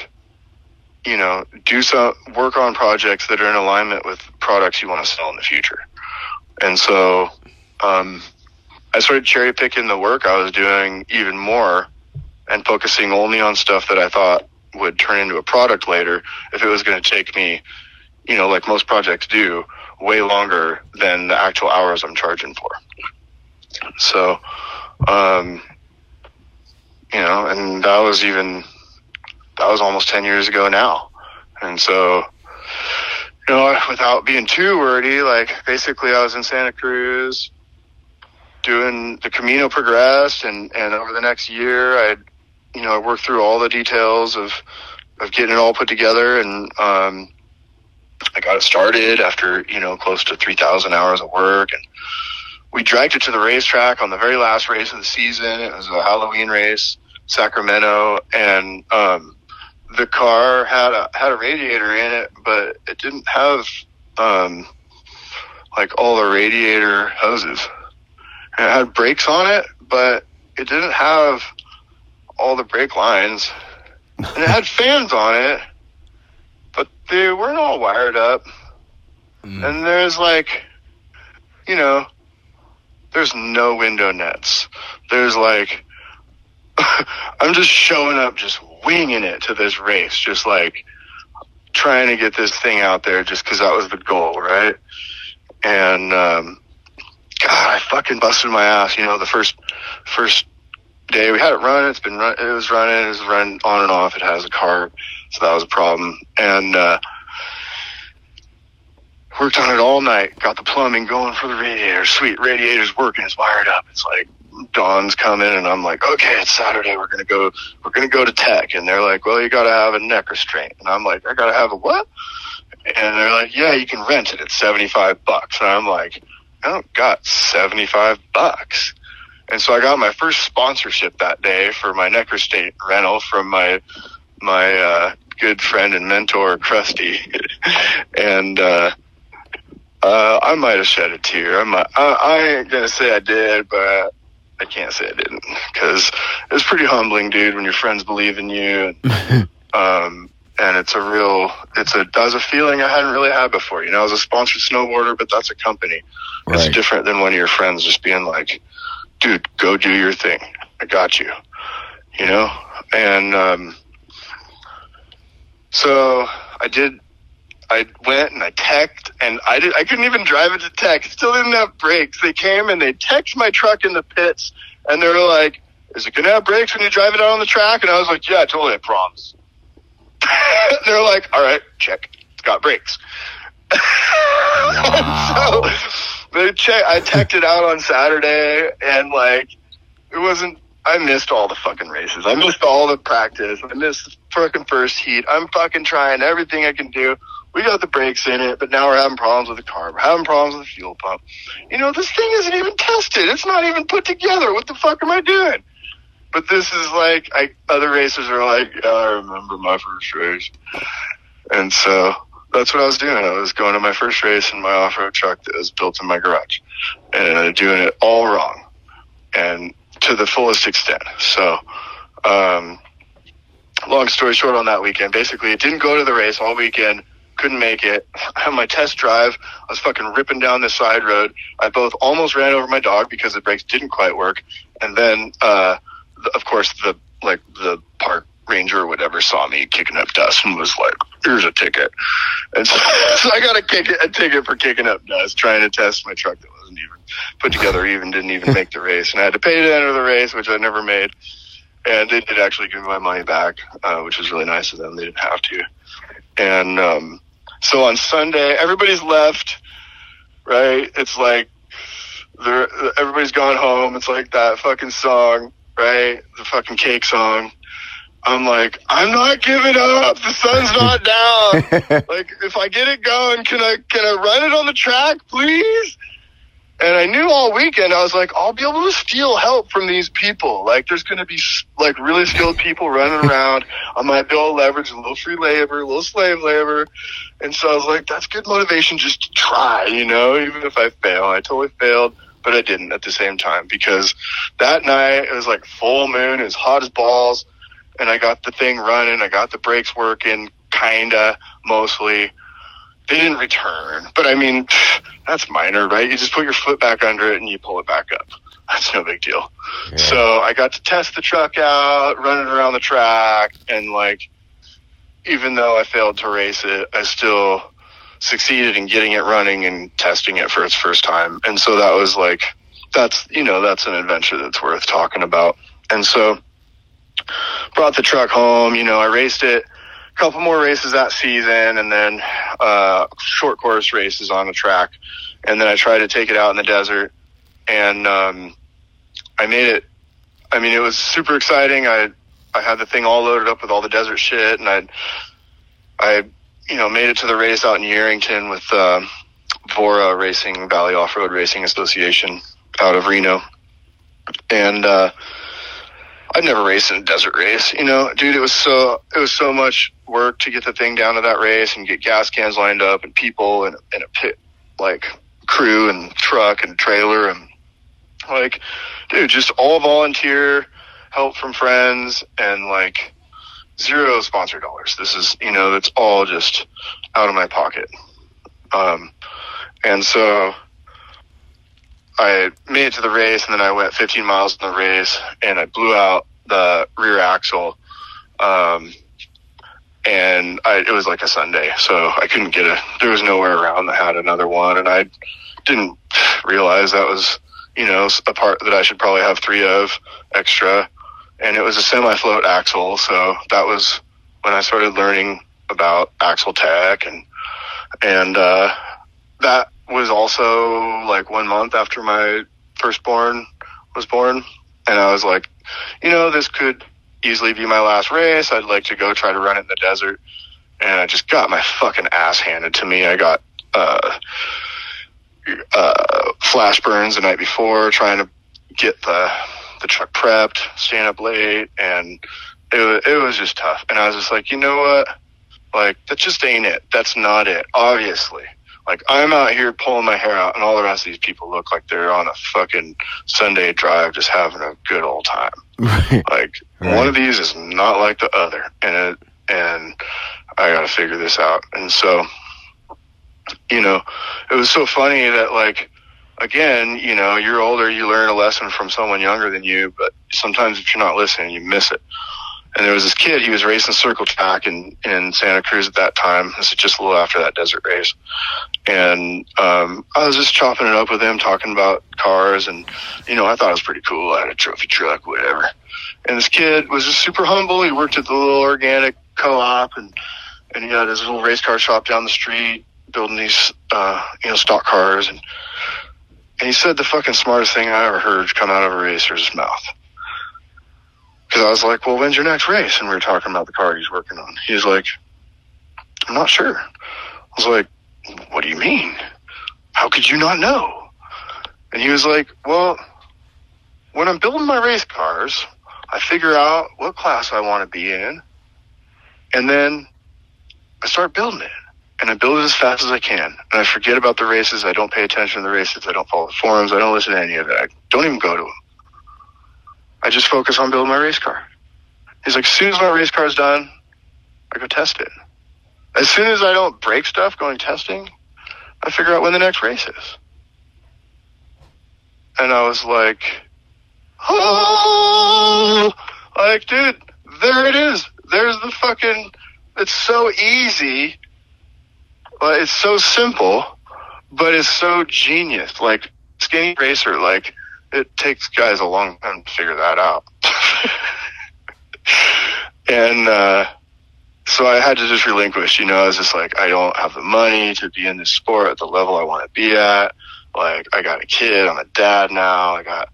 C: you know, do some work on projects that are in alignment with products you want to sell in the future. And so, um, I started cherry picking the work I was doing even more and focusing only on stuff that I thought would turn into a product later if it was going to take me, you know, like most projects do, way longer than the actual hours I'm charging for. So, um, you know, and that was even, that was almost 10 years ago now. And so, you know, without being too wordy, like basically I was in Santa Cruz doing the Camino Progress and, and over the next year I, you know, I worked through all the details of, of getting it all put together and, um, I got it started after, you know, close to 3,000 hours of work and we dragged it to the racetrack on the very last race of the season. It was a Halloween race, Sacramento, and, um, the car had a had a radiator in it, but it didn't have um like all the radiator hoses. And it had brakes on it, but it didn't have all the brake lines. And it had <laughs> fans on it, but they weren't all wired up.
B: Mm.
C: And there's like, you know, there's no window nets. There's like, <laughs> I'm just showing up, just winging it to this race, just like trying to get this thing out there just because that was the goal, right? And, um, God, I fucking busted my ass, you know, the first, first day we had it running, it's been run, it was running, it was running on and off, it has a carb, so that was a problem. And, uh, worked on it all night, got the plumbing going for the radiator, sweet, radiator's working, it's wired up, it's like, dawn's coming and I'm like, okay, it's Saturday. We're to go, we're to go to tech. And they're like, well, you got to have a neck restraint. And I'm like, I got to have a what? And they're like, yeah, you can rent it. It's 75 bucks. And I'm like, I don't got 75 bucks. And so I got my first sponsorship that day for my neck restraint rental from my, my, uh, good friend and mentor, Krusty. <laughs> and, uh, Uh, I might have shed a tear. I might. I, I ain't gonna say I did, but I can't say I didn't because it was pretty humbling, dude. When your friends believe in you, and, <laughs> um, and it's a real, it's a, that was a feeling I hadn't really had before. You know, I was a sponsored snowboarder, but that's a company. It's different than one of your friends just being like, "Dude, go do your thing. I got you." You know, and um, so I did. I went and I teched, and I did. I couldn't even drive it to tech. Still didn't have brakes. They came and they teched my truck in the pits, and they were like, "Is it gonna have brakes when you drive it out on the track?" And I was like, "Yeah, totally. I promise." <laughs> They're like, "All right, check. It's got brakes." <laughs>
B: Wow.
C: so they check. I checked it out on Saturday, and like, it wasn't. I missed all the fucking races. I missed all the practice. I missed the fucking first heat. I'm fucking trying everything I can do. We got the brakes in it, but now we're having problems with the car. We're having problems with the fuel pump. You know, this thing isn't even tested. It's not even put together. What the fuck am I doing? But this is like, I, other racers are like, yeah, I remember my first race. And so that's what I was doing. I was going to my first race in my off-road truck that was built in my garage and doing it all wrong and to the fullest extent. So, um, long story short on that weekend, basically it didn't go to the race all weekend. Couldn't make it. <laughs> I had my test drive. I was fucking ripping down the side road. I both almost ran over my dog because the brakes didn't quite work. And then, uh, of course, the, like, the park ranger or whatever saw me kicking up dust and was like, here's a ticket. And so, <laughs> so I got a, kick, a ticket for kicking up dust, trying to test my truck that wasn't even put together, even didn't even <laughs> make the race. And I had to pay to enter the race, which I never made. And they did actually give me my money back, uh, which was really nice of them. They didn't have to. And um, so on Sunday, everybody's left, right? It's like they're, everybody's gone home. It's like that fucking song, right? The fucking cake song. I'm like, I'm not giving up. The sun's not <laughs> down. <laughs> like, if I get it going, can I can I run it on the track, please? And I knew all weekend, I was like, I'll be able to steal help from these people. Like, there's going to be like really skilled people running <laughs> around. I might be able to leverage a little free labor, a little slave labor. And so I was like, that's good motivation just to try, you know, even if I fail. I totally failed, but I didn't at the same time because that night it was like full moon, it was hot as balls, and I got the thing running, I got the brakes working, kinda, mostly. They didn't return, but I mean, <sighs> that's minor, right? You just put your foot back under it and you pull it back up. <laughs> That's no big deal. So I got to test the truck out, run it around the track, and like, even though I failed to race it, I still succeeded in getting it running and testing it for its first time. And so that was like, that's, you know, that's an adventure that's worth talking about. And so brought the truck home, you know, I raced it a couple more races that season and then, uh, short course races on the track. And then I tried to take it out in the desert and, um, I made it. I mean, it was super exciting. I, I had the thing all loaded up with all the desert shit and I, I, you know, made it to the race out in Yerington with, um, VORRA Racing, Valley Off Road Racing Association out of Reno. And, uh, I'd never raced in a desert race, you know, dude, it was so, it was so much work to get the thing down to that race and get gas cans lined up and people and, and a pit, like crew and truck and trailer and like, dude, just all volunteer help from friends and like zero sponsor dollars. This is, you know, that's all just out of my pocket. Um, and so I made it to the race and then I went 15 miles in the race and I blew out the rear axle. Um, and I, it was like a Sunday, so I couldn't get a, there was nowhere around that had another one. And I didn't realize that was, you know, a part that I should probably have three of extra. And it was a semi float axle. So that was when I started learning about axle tech and, and, uh, that was also like one month after my firstborn was born. And I was like, you know, this could easily be my last race. I'd like to go try to run it in the desert. And I just got my fucking ass handed to me. I got, uh, uh, flash burns the night before trying to get the, the truck prepped, staying up late. And it it was just tough. And I was just like, you know what? Like, that just ain't it. That's not it. Obviously Like I'm out here pulling my hair out, and all the rest of these people look like they're on a fucking Sunday drive, just having a good old time. <laughs> Like
B: Right.
C: one of these is not like the other, and it and I got to figure this out. And so, you know, it was so funny that like again, you know, you're older, you learn a lesson from someone younger than you, but sometimes if you're not listening, you miss it. And there was this kid, he was racing circle track in, in Santa Cruz at that time. This is just a little after that desert race. And um, I was just chopping it up with him, talking about cars. And, you know, I thought it was pretty cool. I had a trophy truck, whatever. And this kid was just super humble. He worked at the little organic co op and, and he had his little race car shop down the street building these, uh, you know, stock cars. And, and he said the fucking smartest thing I ever heard come out of a racer's mouth. Because I was like, well, when's your next race? And we were talking about the car he's working on. He's like, I'm not sure. I was like, what do you mean? How could you not know? And he was like, well, when I'm building my race cars, I figure out what class I want to be in, and then I start building it. And I build it as fast as I can. And I forget about the races. I don't pay attention to the races. I don't follow the forums. I don't listen to any of it. I don't even go to them. I just focus on building my race car. He's like, as soon as my race car is done, I go test it. As soon as I don't break stuff going testing, I figure out when the next race is. And I was like, oh, like, dude, there it is. There's the fucking, it's so easy. But it's so simple, but it's so genius. Like, skinny racer, like, it takes guys a long time to figure that out. <laughs> and, uh, so I had to just relinquish, you know, I was just like, I don't have the money to be in this sport at the level I want to be at. Like, I got a kid, I'm a dad now, I got,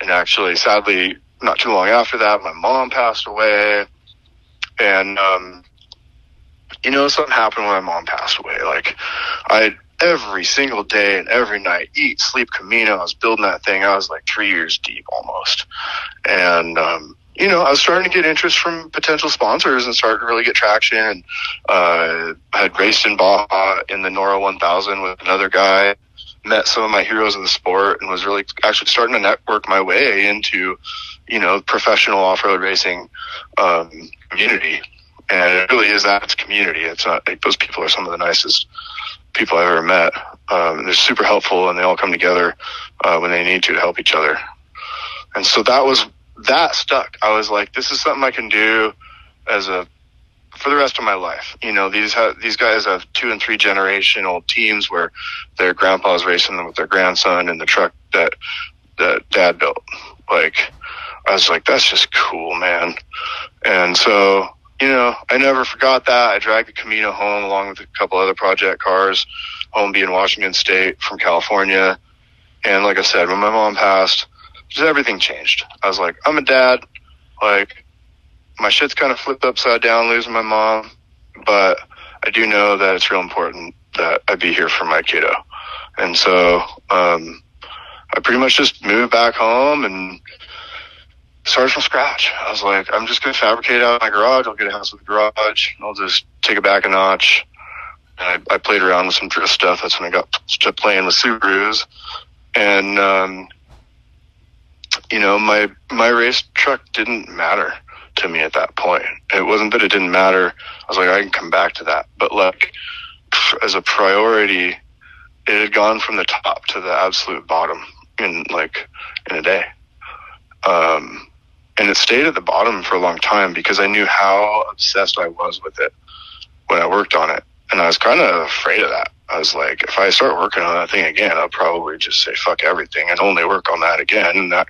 C: and actually, sadly, not too long after that, my mom passed away. And, um, you know, something happened when my mom passed away. Like, I, every single day and every night, eat, sleep, Camino. I was building that thing. I was like three years deep almost. And, um, you know, I was starting to get interest from potential sponsors and started to really get traction. And uh, I had raced in Baja in the NORRA 1000 with another guy, met some of my heroes in the sport, and was really actually starting to network my way into, you know, professional off road racing um, community. And it really is that it's community. It's not like those people are some of the nicest people I've ever met. Um, they're super helpful, and they all come together uh, when they need to to help each other. And so that was that stuck. I was like, this is something I can do as a for the rest of my life. You know, these ha- these guys have two and three generational teams where their grandpa's racing them with their grandson in the truck that that dad built. Like, I was like, that's just cool, man. And so, you know, I never forgot that. I dragged the Camino home along with a couple other project cars, home being Washington State from California. And like I said, when my mom passed, just everything changed. I was like, I'm a dad. Like, my shit's kind of flipped upside down losing my mom, but I do know that it's real important that I be here for my kiddo. And so, um, I pretty much just moved back home and started from scratch. I was like, I'm just going to fabricate out of my garage. I'll get a house with a garage. I'll just take it back a notch. And I, I played around with some drift stuff. That's when I got to playing with Subarus. And, um, you know, my, my race truck didn't matter to me at that point. It wasn't that it didn't matter. I was like, I can come back to that. But like, as a priority, it had gone from the top to the absolute bottom in like, in a day. Um, and it stayed at the bottom for a long time because I knew how obsessed I was with it when I worked on it. And I was kind of afraid of that. I was like, if I start working on that thing again, I'll probably just say fuck everything and only work on that again. And that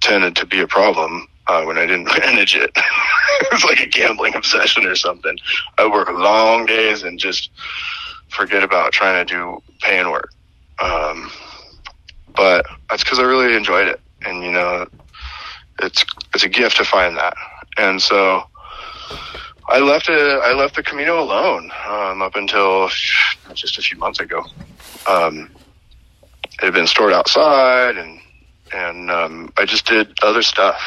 C: tended to be a problem uh, when I didn't <laughs> manage it. it was like a gambling <laughs> obsession or something. I work long days and just forget about trying to do paying work. Um, but that's because I really enjoyed it. And, you know, it's a gift to find that. And so I left it. I left the Camino alone um, up until just a few months ago. Um, it had been stored outside, and and um, I just did other stuff.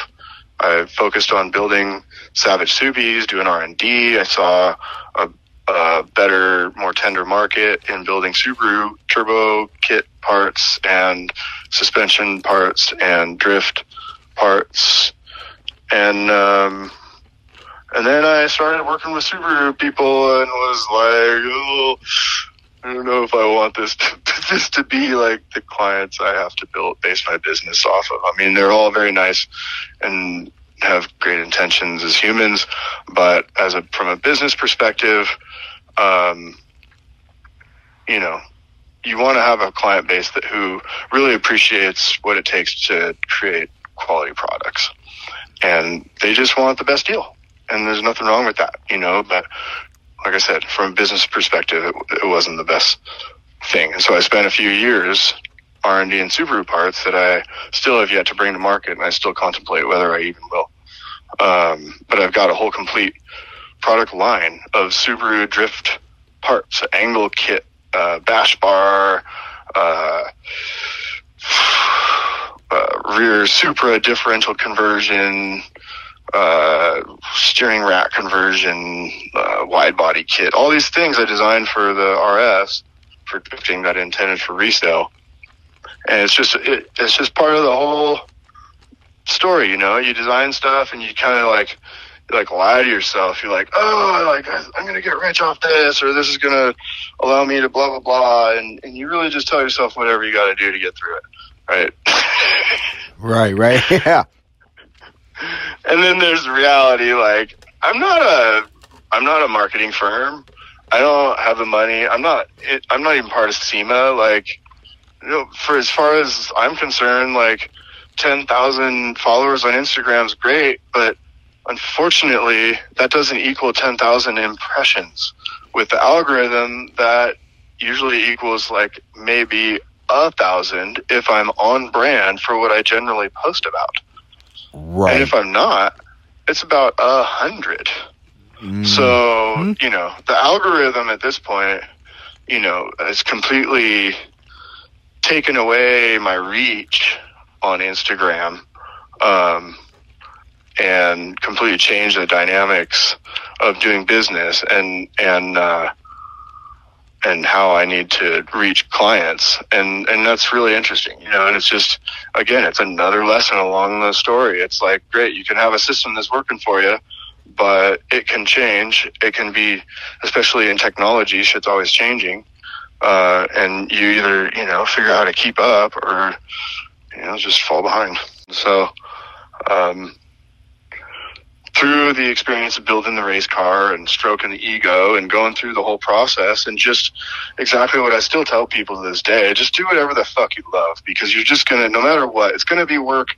C: I focused on building Savage Subis, doing R and D. I saw a a better, more tender market in building Subaru turbo kit parts and suspension parts and drift parts. And, um, and then I started working with Subaru people and was like, oh, I don't know if I want this to, <laughs> this to be like the clients I have to build base my business off of. I mean, they're all very nice and have great intentions as humans, but as a from a business perspective, um, you know, you want to have a client base that who really appreciates what it takes to create quality products, and they just want the best deal. And there's nothing wrong with that, you know. But like I said, from a business perspective, it, it wasn't the best thing. And so I spent a few years R&D and Subaru parts that I still have yet to bring to market, and I still contemplate whether I even will. Um, but I've got a whole complete product line of Subaru drift parts, angle kit, uh, bash bar, uh, uh, rear Supra differential conversion, uh, steering rack conversion, uh, wide body kit, all these things I designed for the RS for drifting that I intended for resale. And it's just, it, it's just part of the whole story, you know, you design stuff and you kind of like, like lie to yourself. You're like, oh, like I'm to get rich off this, or this is to allow me to blah blah blah, and and you really just tell yourself whatever you got to do to get through it, right?
B: right, right, <laughs> yeah.
C: And then there's reality. Like I'm not a I'm not a marketing firm. I don't have the money. I'm not. It, I'm not even part of SEMA. Like, you know, for as far as I'm concerned, like ten thousand followers on Instagram is great, but unfortunately, that doesn't equal ten thousand impressions. With the algorithm, that usually equals like maybe a thousand if I'm on brand for what I generally post about.
B: Right.
C: And if I'm not, it's about a hundred.
B: Mm.
C: So, you know, the algorithm at this point, you know, has completely taken away my reach on Instagram um, and completely changed the dynamics of doing business and, and, uh, and how I need to reach clients. And, and that's really interesting, you know, and it's just, again, it's another lesson along the story. It's like, great, you can have a system that's working for you, but it can change. It can be, especially in technology, shit's always changing. Uh, and you either, you know, figure out how to keep up or, you know, just fall behind. So, um, through the experience of building the race car and stroking the ego and going through the whole process and just exactly what I still tell people to this day, just do whatever the fuck you love because you're just gonna, no matter what, it's gonna be work.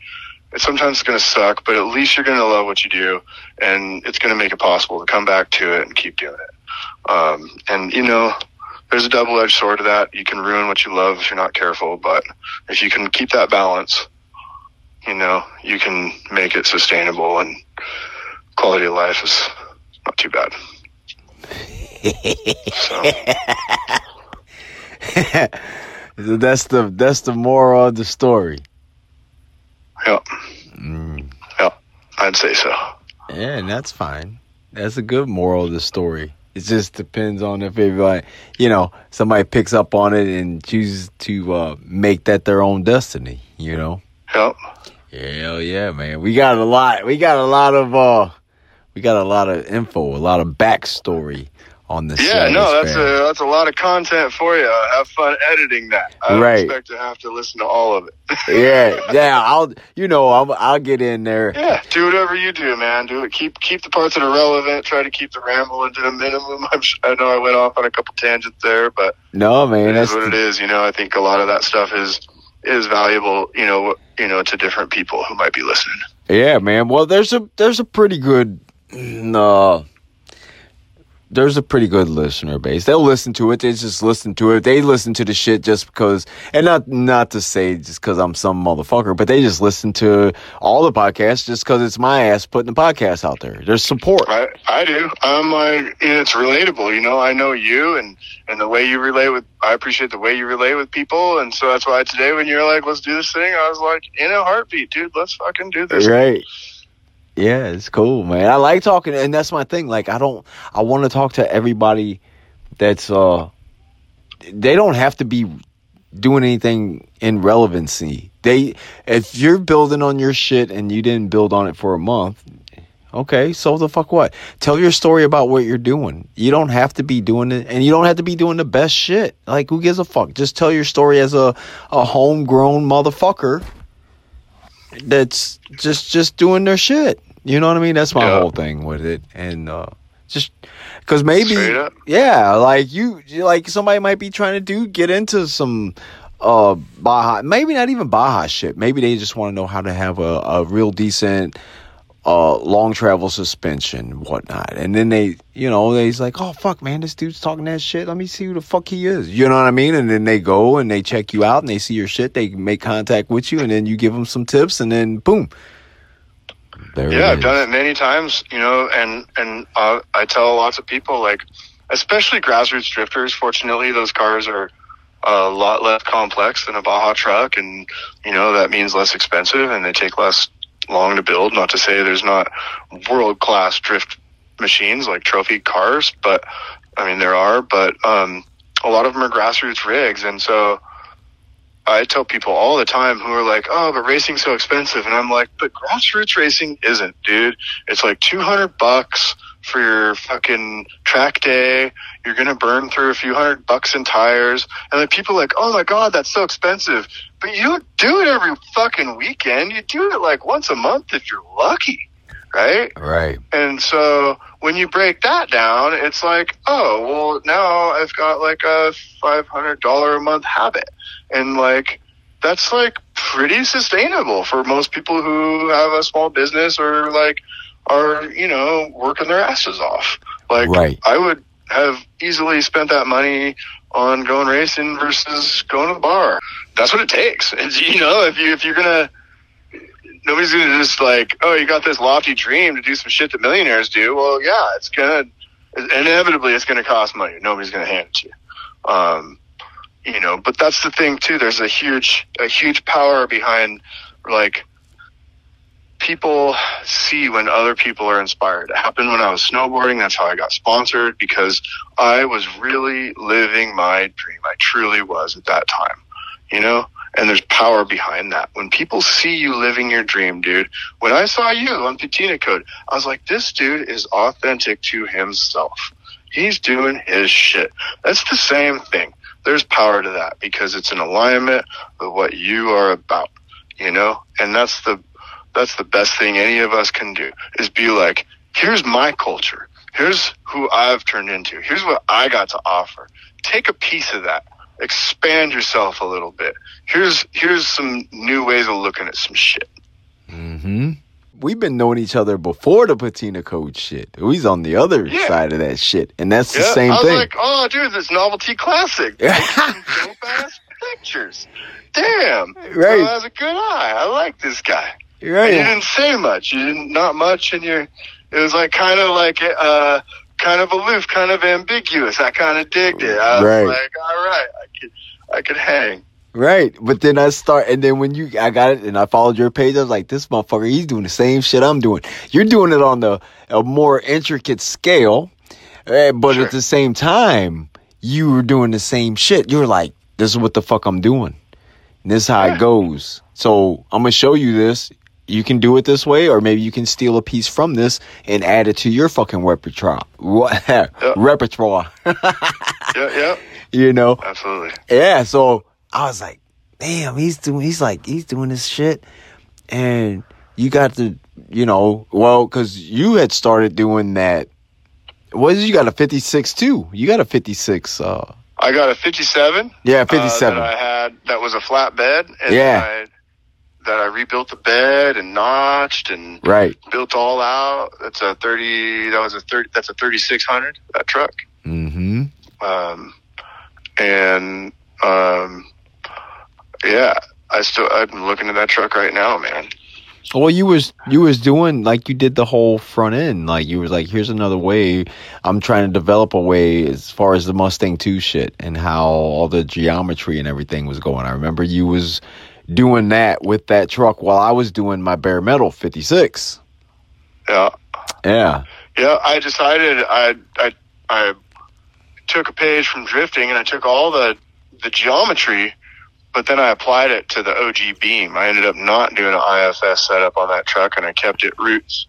C: It's sometimes it's gonna suck, but at least you're gonna love what you do and it's gonna make it possible to come back to it and keep doing it. Um, and you know, there's a double edged sword to that. You can ruin what you love if you're not careful, but if you can keep that balance, you know, you can make it sustainable and quality of life is not too bad.
B: so <laughs> that's the that's the moral of the story.
C: Yeah.
B: Mm.
C: Yeah. I'd say so.
B: Yeah, and that's fine. That's a good moral of the story. It just depends on if everybody, you know, somebody picks up on it and chooses to uh, make that their own destiny. You know.
C: Yep.
B: Hell yeah, man. We got a lot. We got a lot of. uh We got a lot of info, a lot of backstory on this.
C: Yeah, no, that's a that's a lot of content for you. Uh, have fun editing that. I don't
B: Right.
C: expect to have to listen to all of it. <laughs>
B: yeah, <laughs> yeah. I'll, you know, I'll, I'll get in there.
C: yeah, do whatever you do, man. Do it. Keep keep the parts that are relevant. Try to keep the rambling to a minimum. <laughs> I'm, I know I went off on a couple tangents there, but
B: No, man, that's
C: is what it is. You know, I think a lot of that stuff is is valuable. You know, you know, to different people who might be listening.
B: Yeah, man. Well, there's a there's a pretty good uh there's a pretty good listener base. They'll listen to it. They just listen to it. They listen to the shit just because, and not not to say just because I'm some motherfucker, but they just listen to all the podcasts just because it's my ass putting the podcast out there. There's support.
C: I I do. I'm like, it's relatable. You know, I know you and and the way you relate with. I appreciate the way you relate with people, and so that's why today when you're like, let's do this thing, I was like, in a heartbeat, dude. Let's fucking do this.
B: Right. Yeah, it's cool, man. I like talking, and that's my thing. Like, I don't, I want to talk to everybody that's, uh, they don't have to be doing anything in relevancy. They, if you're building on your shit and you didn't build on it for a month, okay, so the fuck what? Tell your story about what you're doing. You don't have to be doing it, and you don't have to be doing the best shit. Like, who gives a fuck? Just tell your story as a, a homegrown motherfucker that's just just doing their shit. You know what I mean? That's my
C: Yeah.
B: whole thing with it, and uh, just because maybe, yeah, like you, like somebody might be trying to do get into some uh Baja, maybe not even Baja shit. Maybe they just want to know how to have a, a real decent uh long travel suspension, whatnot. And then they, you know, they's like, oh fuck, man, this dude's talking that shit. Let me see who the fuck he is. You know what I mean? And then they go and they check you out and they see your shit. They make contact with you, and then you give them some tips, and then boom. There
C: yeah, I've done it many times, you know, and and uh, I tell lots of people, like, especially grassroots drifters. Fortunately, those cars are a lot less complex than a Baja truck, and you know that means less expensive, and they take less long to build. Not to say there's not world class drift machines like trophy cars, but I mean there are, but um, a lot of them are grassroots rigs, and so. I tell people all the time who are like, "Oh, but racing's so expensive," and I'm like, "But grassroots racing isn't, dude. It's like 200 bucks for your fucking track day. You're gonna burn through a few hundred bucks in tires, and then people are like, "Oh my god, that's so expensive." But you don't do it every fucking weekend. You do it like once a month if you're lucky, right?
B: Right.
C: And so when you break that down, it's like, oh, well, now I've got like a $500 a month habit. And like, that's like pretty sustainable for most people who have a small business or like are, you know, working their asses off. Like,
B: Right.
C: I would have easily spent that money on going racing versus going to the bar. That's what it takes. <laughs> And you know, if you if you're gonna nobody's gonna just like, oh, you got this lofty dream to do some shit that millionaires do. Well, yeah, it's gonna inevitably it's gonna cost money. Nobody's gonna hand it to you. Um, you know, but that's the thing too. There's a huge a huge power behind like people see when other people are inspired. It happened when I was snowboarding. That's how I got sponsored because I was really living my dream. I truly was at that time, you know? And there's power behind that. When people see you living your dream, dude, when I saw you on Patina Code, I was like, this dude is authentic to himself. He's doing his shit. That's the same thing. There's power to that because it's an alignment with what you are about, you know? And that's the that's the best thing any of us can do is be like, here's my culture. Here's who I've turned into. Here's what I got to offer. Take a piece of that. Expand yourself a little bit. Here's here's some new ways of looking at some shit.
B: hmm We've been knowing each other before the patina code shit. He's on the other
C: Yeah.
B: side of that shit, and that's the
C: Yeah,
B: same
C: I was
B: thing.
C: like, oh, dude, this novelty classic. <laughs> Take dope ass pictures. Damn,
B: Right.
C: Bro has a good eye. I like this guy.
B: right.
C: And you didn't say much. You didn't not much, and you're. it was like kind of like uh kind of aloof, kind of ambiguous. I kind of digged it. I was
B: Right.
C: like, all right, I could I could hang.
B: Right, but then I start, and then when you, I got it, and I followed your page. I was like, this motherfucker, he's doing the same shit I'm doing. You're doing it on the a more intricate scale, eh, but
C: Sure.
B: at the same time, you were doing the same shit. You're like, this is what the fuck I'm doing. And this is how
C: Yeah.
B: it goes. So I'm gonna show you this. You can do it this way, or maybe you can steal a piece from this and add it to your fucking repertoire. <laughs> What repertoire? <laughs>
C: Yeah, yeah, <laughs>
B: you know?
C: absolutely.
B: Yeah, so I was like, damn, he's doing, he's like, he's doing this shit. And you got to, you know, well, because you had started doing that. What is you got a 56 too? You got a 56. Uh,
C: I got a 57.
B: yeah,
C: uh,
B: 57.
C: that I had that was a flat bed. And
B: Yeah.
C: I, that I rebuilt the bed and notched and
B: right.
C: built all out. That's a 30. That was a 30. That's a 3600. That truck.
B: Mm-hmm.
C: um, and um, yeah, I still I'm looking at that truck right now, man.
B: Well, you was you was doing like you did the whole front end. Like you was like, here's another way. I'm trying to develop a way as far as the Mustang 2 shit and how all the geometry and everything was going. I remember you was doing that with that truck while I was doing my bare metal 56.
C: Yeah.
B: Yeah.
C: Yeah, I decided I I I took a page from drifting and I took all the the geometry, but then I applied it to the OG beam. I ended up not doing an IFS setup on that truck and I kept it roots.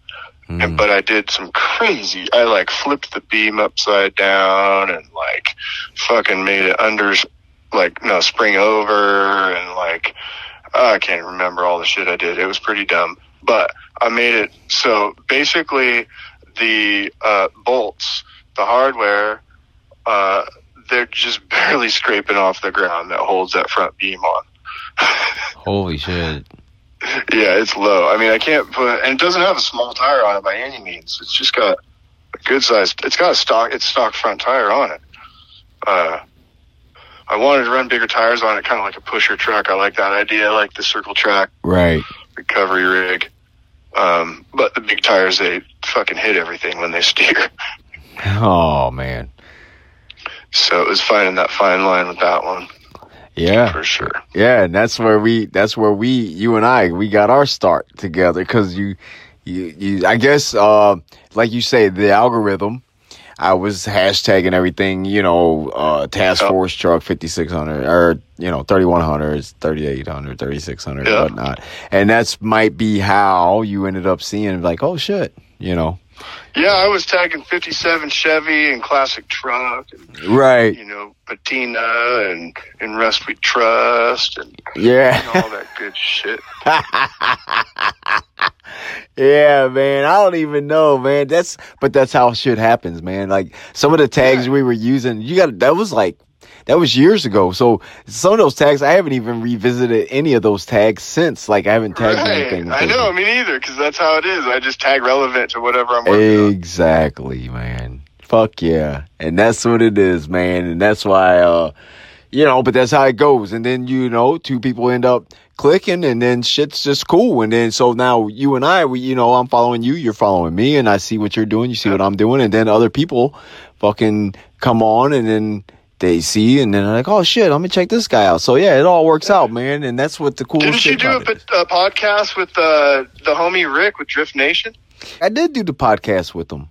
B: Mm.
C: And but I did some crazy. I like flipped the beam upside down and like fucking made it under like no spring over and like I can't remember all the shit I did. It was pretty dumb, but I made it so basically the uh, bolts, the hardware, uh, they're just <laughs> barely scraping off the ground that holds that front beam on.
B: Holy shit.
C: Yeah, it's low. I mean, I can't put, and it doesn't have a small tire on it by any means. It's just got a good size. It's got a stock. It's stock front tire on it. Uh, I wanted to run bigger tires on it, kind of like a pusher truck. I like that idea, like the circle track
B: Right.
C: recovery rig. Um, but the big tires, they fucking hit everything when they steer. <laughs>
B: Oh man.
C: So it was finding that fine line with that one
B: Yeah.
C: for sure.
B: Yeah, and that's where we that's where we you and I we got our start together cuz you you you I guess uh like you say the algorithm I was hashtagging everything, you know, uh task
C: Yep.
B: force truck 5600 or you know 3100, 3800, 3600
C: Yeah.
B: whatnot. And that's might be how you ended up seeing like, oh shit, you know.
C: Yeah, I was tagging 57 Chevy and classic truck and,
B: Right.
C: you know, patina and, and rust we trust and,
B: Yeah.
C: and all that good shit. <laughs>
B: yeah, man. I don't even know, man. That's but that's how shit happens, man. Like some of the tags
C: Yeah.
B: we were using, you got that was like that was years ago. So some of those tags, I haven't even revisited any of those tags since. Like I haven't tagged anything.
C: I know, me neither, because that's how it is. I just tag relevant to whatever I'm working on.
B: Exactly, man. Fuck yeah. And that's what it is, man. And that's why, uh, you know, but that's how it goes. And then, you know, two people end up clicking and then shit's just cool. And then, so now you and I, we, you know, I'm following you, you're following me, and I see what you're doing, you see what I'm doing. And then other people fucking come on and then they see and then they're like, oh shit, I'm gonna check this guy out. So yeah, it all works out, man. And that's what the cool
C: Didn't you do a, a podcast with uh, the homie Rick with Drift Nation?
B: I did do the podcast with them.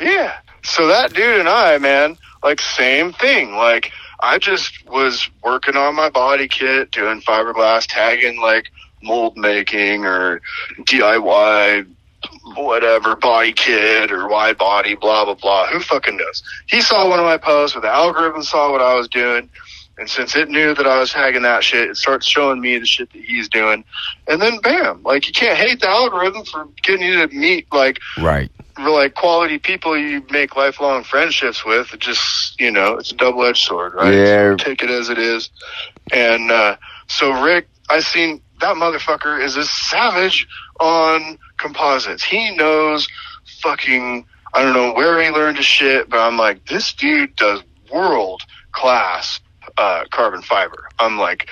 C: Yeah. So that dude and I, man, like same thing. Like I just was working on my body kit, doing fiberglass tagging, like mold making or DIY, whatever body kit or wide body, blah blah blah. Who fucking knows? He saw one of my posts, or the algorithm saw what I was doing. And since it knew that I was tagging that shit, it starts showing me the shit that he's doing. And then bam, like you can't hate the algorithm for getting you to meet like
B: Right.
C: like quality people you make lifelong friendships with. It just you know, it's a double edged sword, right?
B: Yeah.
C: Take it as it is. And uh so Rick, I seen that motherfucker is a savage on composites. He knows fucking I don't know where he learned his shit, but I'm like, this dude does world class uh carbon fiber. I'm like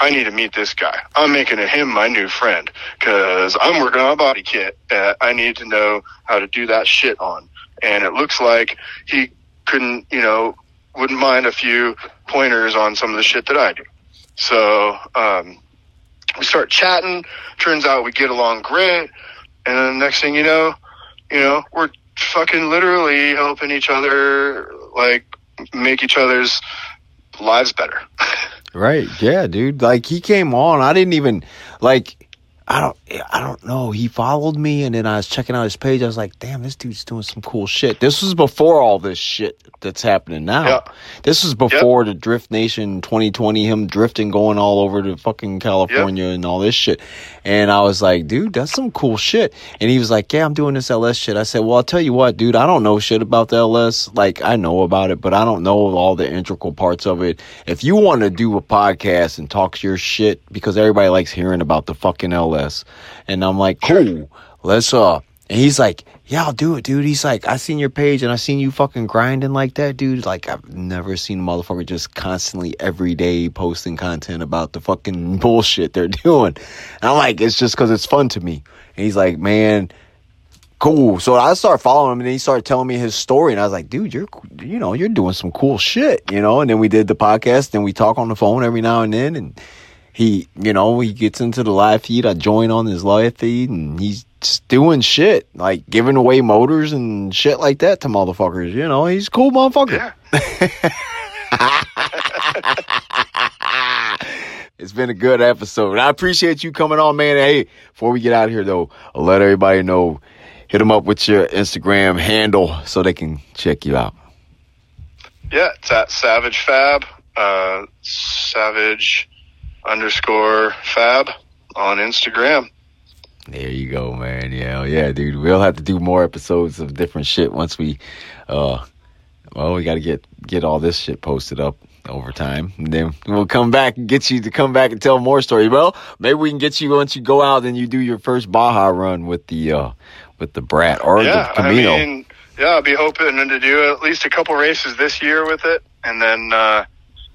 C: I need to meet this guy. I'm making him my new friend because I'm working on a body kit. I need to know how to do that shit on. And it looks like he couldn't, you know, wouldn't mind a few pointers on some of the shit that I do. So um, we start chatting. Turns out we get along great. And then the next thing you know, you know, we're fucking literally helping each other, like, make each other's lives better. <laughs>
B: Right. Yeah, dude. Like he came on. I didn't even like I don't I don't know. He followed me and then I was checking out his page. I was like, damn, this dude's doing some cool shit. This was before all this shit that's happening now.
C: Yeah.
B: This was before the Drift Nation 2020, him drifting going all over to fucking California and all this shit. And I was like, dude, that's some cool shit. And he was like, yeah, I'm doing this LS shit. I said, well, I'll tell you what, dude, I don't know shit about the LS. Like, I know about it, but I don't know all the integral parts of it. If you want to do a podcast and talk your shit, because everybody likes hearing about the fucking LS. And I'm like, cool, let's, uh, and he's like, yeah, I'll do it, dude. He's like, I seen your page and I seen you fucking grinding like that, dude. Like, I've never seen a motherfucker just constantly every day posting content about the fucking <laughs> bullshit they're doing. And I'm like, it's just because it's fun to me. And he's like, man, cool. So I started following him and then he started telling me his story. And I was like, dude, you're, you know, you're doing some cool shit, you know? And then we did the podcast and we talk on the phone every now and then. And he, you know, he gets into the live feed. I join on his live feed and he's doing shit, like giving away motors and shit like that to motherfuckers. You know, he's a cool motherfucker.
C: Yeah. <laughs>
B: it's been a good episode. I appreciate you coming on, man. Hey, before we get out of here, though, I'll let everybody know. Hit them up with your Instagram handle so they can check you out.
C: Yeah, it's at Savage Fab, uh, Savage underscore Fab on Instagram.
B: There you go, man. Yeah, yeah, dude. We'll have to do more episodes of different shit once we, uh, well, we got to get get all this shit posted up over time, and then we'll come back and get you to come back and tell more stories. Well, maybe we can get you once you go out and you do your first Baja run with the uh with the Brat or
C: yeah,
B: the Camino.
C: I mean, yeah, I'll be hoping to do at least a couple races this year with it, and then uh,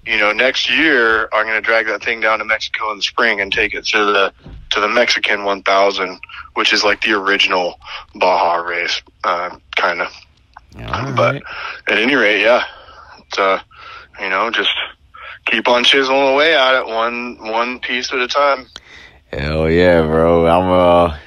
C: you know next year I'm going to drag that thing down to Mexico in the spring and take it to the to the Mexican 1000, which is like the original Baja race, uh, kind of.
B: All
C: But at any rate, yeah, it's, uh, you know, just keep on chiseling away at it one one piece at a time.
B: Hell yeah, bro. I'm uh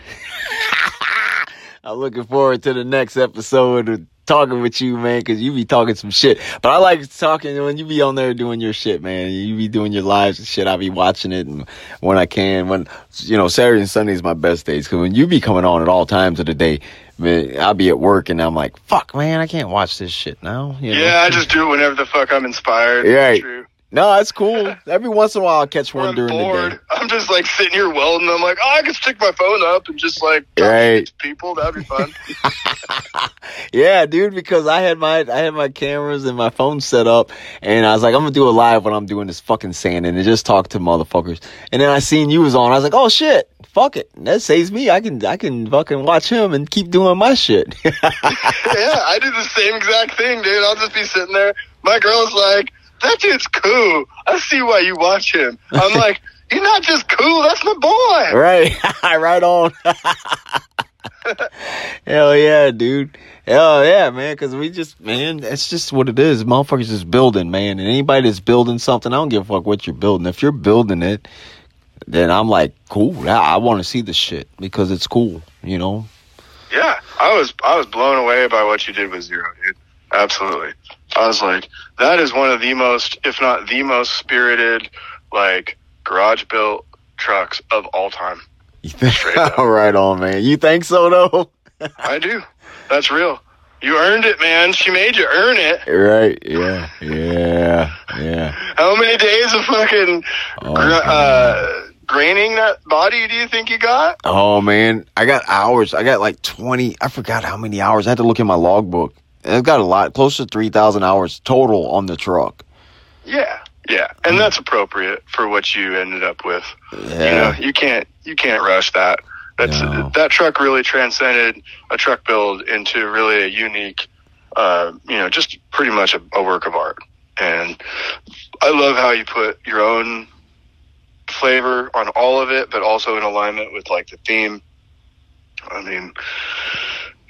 B: <laughs> I'm looking forward to the next episode of talking with you, man, cause you be talking some shit. But I like talking when you be on there doing your shit, man. You be doing your lives and shit. I be watching it and when I can, when you know, Saturday and Sunday is my best days. Cause when you be coming on at all times of the day, man, I'll be at work and I'm like, fuck man, I can't watch this shit now. You know?
C: Yeah, I just do it whenever the fuck I'm inspired.
B: Right.
C: True.
B: No, that's cool. Every once in a while I'll catch one
C: I'm
B: during the day.
C: I'm just like sitting here welding. I'm like, oh, I can stick my phone up and just like talk
B: Right.
C: to people. That'd be fun. <laughs>
B: Yeah, dude, because I had my I had my cameras and my phone set up and I was like, I'm gonna do a live when I'm doing this fucking sanding and just talk to motherfuckers. And then I seen you was on. I was like, oh shit, fuck it. That saves me. I can I can fucking watch him and keep doing my shit. <laughs>
C: yeah, I do the same exact thing, dude. I'll just be sitting there. My girl's like, that dude's cool. I see why you watch him. I'm <laughs> like, you're not just cool. That's my boy.
B: right. <laughs> right on. <laughs> Hell yeah, dude. Hell yeah, man. Cause we just, man, that's just what it is. Motherfuckers just building, man. And anybody that's building something, I don't give a fuck what you're building. If you're building it, then I'm like, cool. I, I want to see the shit because it's cool, you know?
C: Yeah, I was I was blown away by what you did with Zero, dude. Absolutely. I was like, that is one of the most, if not the most spirited, like garage built trucks of all time. Straight up. <laughs>
B: right on, man. You think so though?
C: I do. That's real. You earned it, man. She made you earn it.
B: Right. Yeah. Yeah. Yeah.
C: How many days of fucking
B: Oh,
C: uh, graining that body do you think you got?
B: Oh man, I got hours. I got like 20. I forgot how many hours. I had to look in my logbook. I've got a lot, close to 3,000 hours total on the truck.
C: Yeah, yeah, and that's appropriate for what you ended up with.
B: Yeah.
C: You know, you can't you can't rush that. That's
B: No.
C: that truck really transcended a truck build into really a unique, uh, you know, just pretty much a, a work of art. And I love how you put your own flavor on all of it, but also in alignment with like the theme. I mean,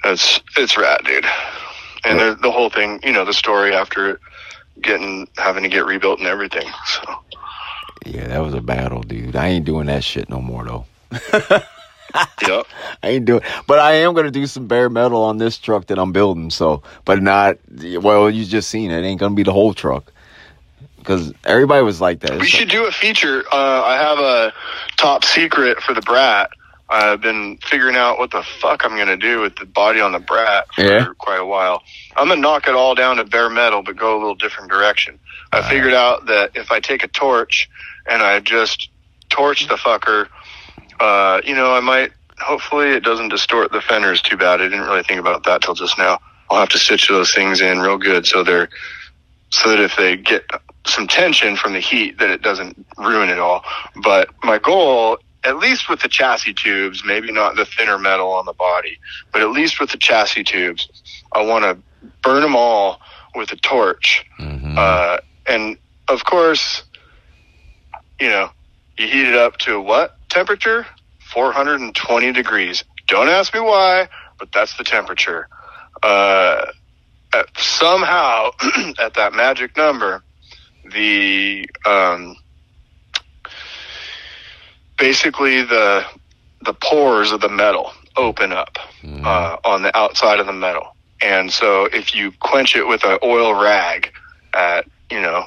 C: it's it's rad, dude. And the, the whole thing, you know, the story after getting having to get rebuilt and everything. So
B: Yeah, that was a battle, dude. I ain't doing that shit no more though. <laughs> <laughs>
C: yep.
B: I ain't doing, but I am gonna do some bare metal on this truck that I'm building. So, but not. Well, you just seen it. Ain't gonna be the whole truck because everybody was like that.
C: We
B: It's
C: should do a feature. Uh, I have a top secret for the Brat. I've been figuring out what the fuck I'm gonna do with the body on the Brat for
B: Yeah.
C: quite a while. I'm gonna knock it all down to bare metal, but go a little different direction. I figured out that if I take a torch and I just torch the fucker, uh, you know, I might. Hopefully, it doesn't distort the fenders too bad. I didn't really think about that till just now. I'll have to stitch those things in real good so they're so that if they get some tension from the heat that it doesn't ruin it all. But my goal, at least with the chassis tubes, maybe not the thinner metal on the body, but at least with the chassis tubes, I want to burn them all with a torch.
B: Mhm.
C: Uh, and of course, you know, you heat it up to what temperature? 420 degrees. Don't ask me why, but that's the temperature. Uh, at, somehow, <clears throat> at that magic number, the um, basically the the pores of the metal open up uh, on the outside of the metal. And so if you quench it with an oil rag at, you know,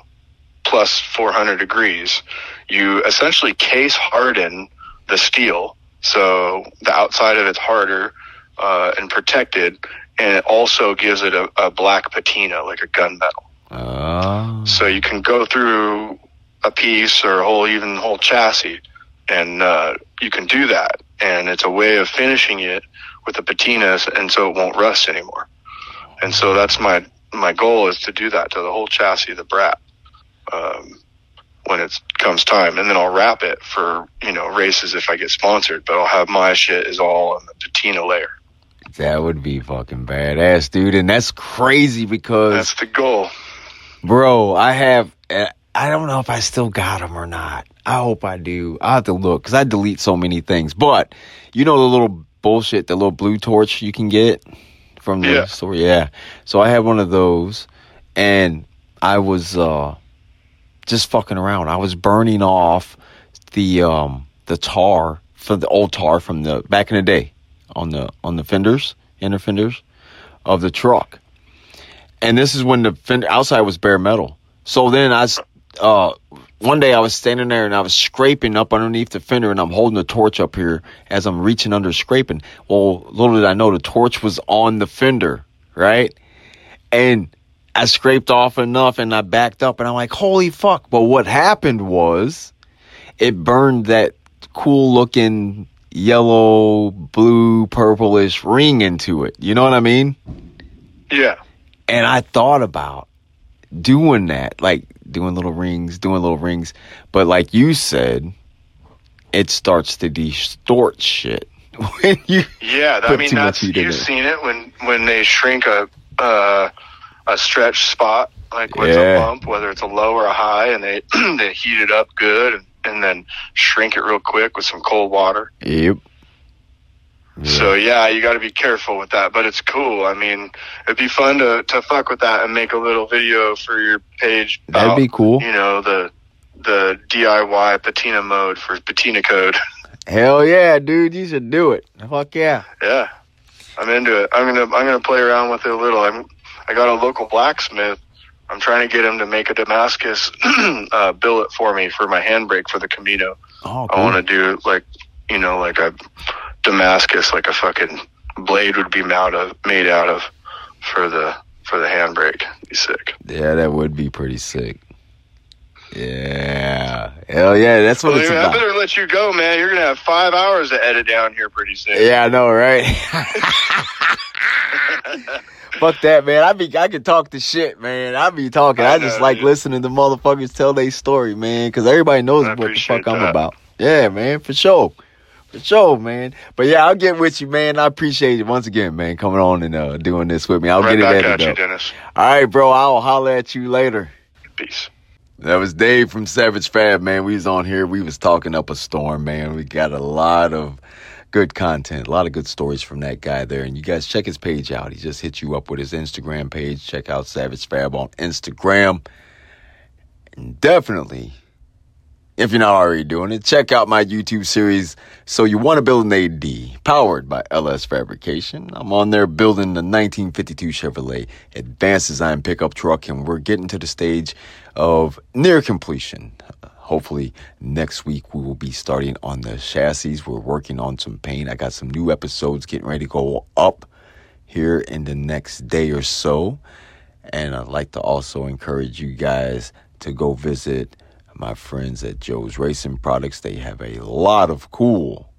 C: plus 400 degrees, you essentially case harden the steel. So the outside of it's harder uh, and protected, and it also gives it a, a black patina, like a gunmetal.
B: Oh.
C: So you can go through a piece or a whole, even whole chassis, and uh, you can do that. And it's a way of finishing it with the patinas, and so it won't rust anymore. And so that's my my goal is to do that to the whole chassis of the Brat um, when it comes time, and then I'll wrap it for you know races if I get sponsored. But I'll have my shit is all on the patina layer.
B: That would be fucking badass, dude. And that's crazy because,
C: That's the goal.
B: bro, I have, uh, I don't know if I still got them or not. I hope I do. I'll have to look because I delete so many things. But you know the little bullshit, the little blue torch you can get from the
C: Yeah.
B: store? Yeah. So I had one of those and I was, uh, just fucking around. I was burning off the, um, the tar for the old tar from the back in the day on the on the fenders, inner fenders of the truck. And this is when the fender outside was bare metal. So then I, s- uh, one day I was standing there and I was scraping up underneath the fender and I'm holding the torch up here as I'm reaching under scraping. Well, little did I know the torch was on the fender, right? And I scraped off enough and I backed up and I'm like, holy fuck. But what happened was it burned that cool looking yellow, blue, purplish ring into it. You know what I mean?
C: Yeah.
B: And I thought about doing that, like doing little rings, doing little rings. But like you said, it starts to distort shit <laughs> when you.
C: Yeah, I mean that's you've
B: it.
C: seen it when when they shrink a uh, a stretch spot like with
B: Yeah.
C: a bump, whether it's a low or a high, and they <clears throat> they heat it up good and, and then shrink it real quick with some cold water.
B: Yep.
C: So yeah, you got to be careful with that, but it's cool. I mean, it'd be fun to to fuck with that and make a little video for your page.
B: That'd be cool.
C: You know the the DIY patina mode for patina code. <laughs>
B: Hell yeah, dude! You should do it. Fuck yeah.
C: Yeah, I'm into it. I'm gonna I'm gonna play around with it a little. I'm I got a local blacksmith. I'm trying to get him to make a Damascus <clears throat> uh, billet for me for my handbrake for the Camino.
B: Oh,
C: I want to do like you know like a Damascus, like a fucking blade would be made of made out of for the for the handbrake. Be sick.
B: Yeah, that would be pretty sick. Yeah. Hell yeah, that's what
C: Well,
B: it's
C: I
B: about.
C: I better let you go, man. You're gonna have five hours to edit down here pretty soon.
B: Yeah, I know, right? <laughs> Fuck that, man. I be I can talk the shit, man. I be talking. I,
C: I
B: just
C: know,
B: like
C: dude.
B: listening to motherfuckers tell their story, man, because everybody knows
C: I
B: what the fuck I'm about. Yeah, man, for sure. For sure, man. But yeah, I'll get with you, man. I appreciate it once again, man, coming on and uh, doing this with me. I'll
C: right
B: get
C: back
B: it
C: at
B: edited
C: you. Dennis.
B: All right, bro. I'll holler at you later.
C: Peace.
B: That was Dave from Savage Fab, man. We was on here. We was talking up a storm, man. We got a lot of good content, a lot of good stories from that guy there. And you guys check his page out. He just hit you up with his Instagram page. Check out Savage Fab on Instagram. And definitely, if you're not already doing it, check out my YouTube series. So you want to build an AD, powered by LS Fabrication. I'm on there building the 1952 Chevrolet advanced design pickup truck, and we're getting to the stage of near completion. Hopefully, next week we will be starting on the chassis. We're working on some paint. I got some new episodes getting ready to go up here in the next day or so. And I'd like to also encourage you guys to go visit my friends at Joe's Racing Products. They have a lot of cool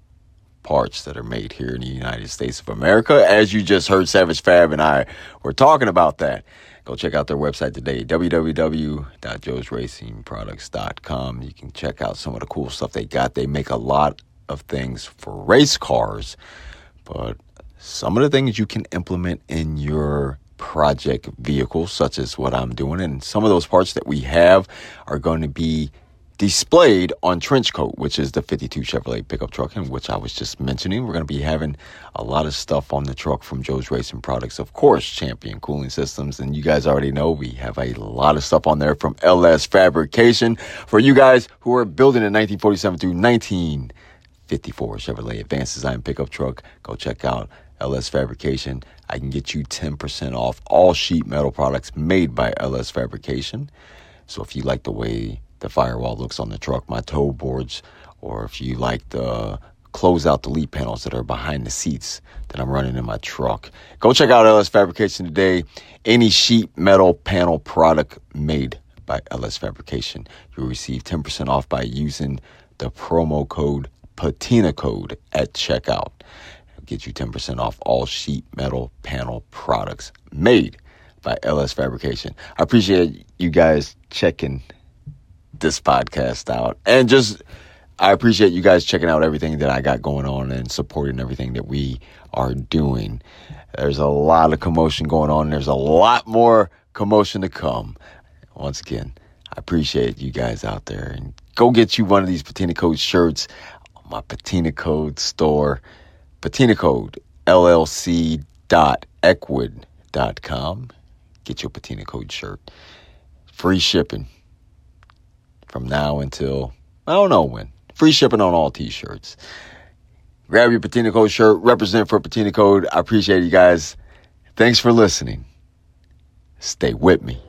B: parts that are made here in the United States of America. As you just heard, Savage Fab and I were talking about that. Go check out their website today, www.joesracingproducts.com. You can check out some of the cool stuff they got. They make a lot of things for race cars, but some of the things you can implement in your project vehicles, such as what I'm doing. And some of those parts that we have are going to be displayed on Trenchcoat, which is the 52 Chevrolet pickup truck, and which I was just mentioning. We're going to be having a lot of stuff on the truck from Joe's Racing Products, of course, Champion Cooling Systems. And you guys already know we have a lot of stuff on there from LS Fabrication for you guys who are building in 1947 through 19. 54 Chevrolet Advanced Design pickup truck. Go check out LS Fabrication. I can get you 10% off all sheet metal products made by LS Fabrication. So if you like the way the firewall looks on the truck, my toe boards, or if you like the close out the lead panels that are behind the seats that I'm running in my truck. Go check out LS Fabrication today. Any sheet metal panel product made by LS Fabrication, you'll receive 10% off by using the promo code Patina Code at checkout. Get you 10% off all sheet metal panel products made by LS Fabrication. I appreciate you guys checking this podcast out and just I appreciate you guys checking out everything that I got going on and supporting everything that we are doing. There's a lot of commotion going on. There's a lot more commotion to come. Once again, I appreciate you guys out there and go get you one of these Patina Code shirts on my Patina Code store. Patina Code LLC dot Ecwid dot com. Get your Patina Code shirt. Free shipping from now until I don't know when. Free shipping on all t-shirts. Grab your Patina Code shirt. Represent for Patina Code. I appreciate you guys. Thanks for listening. Stay with me.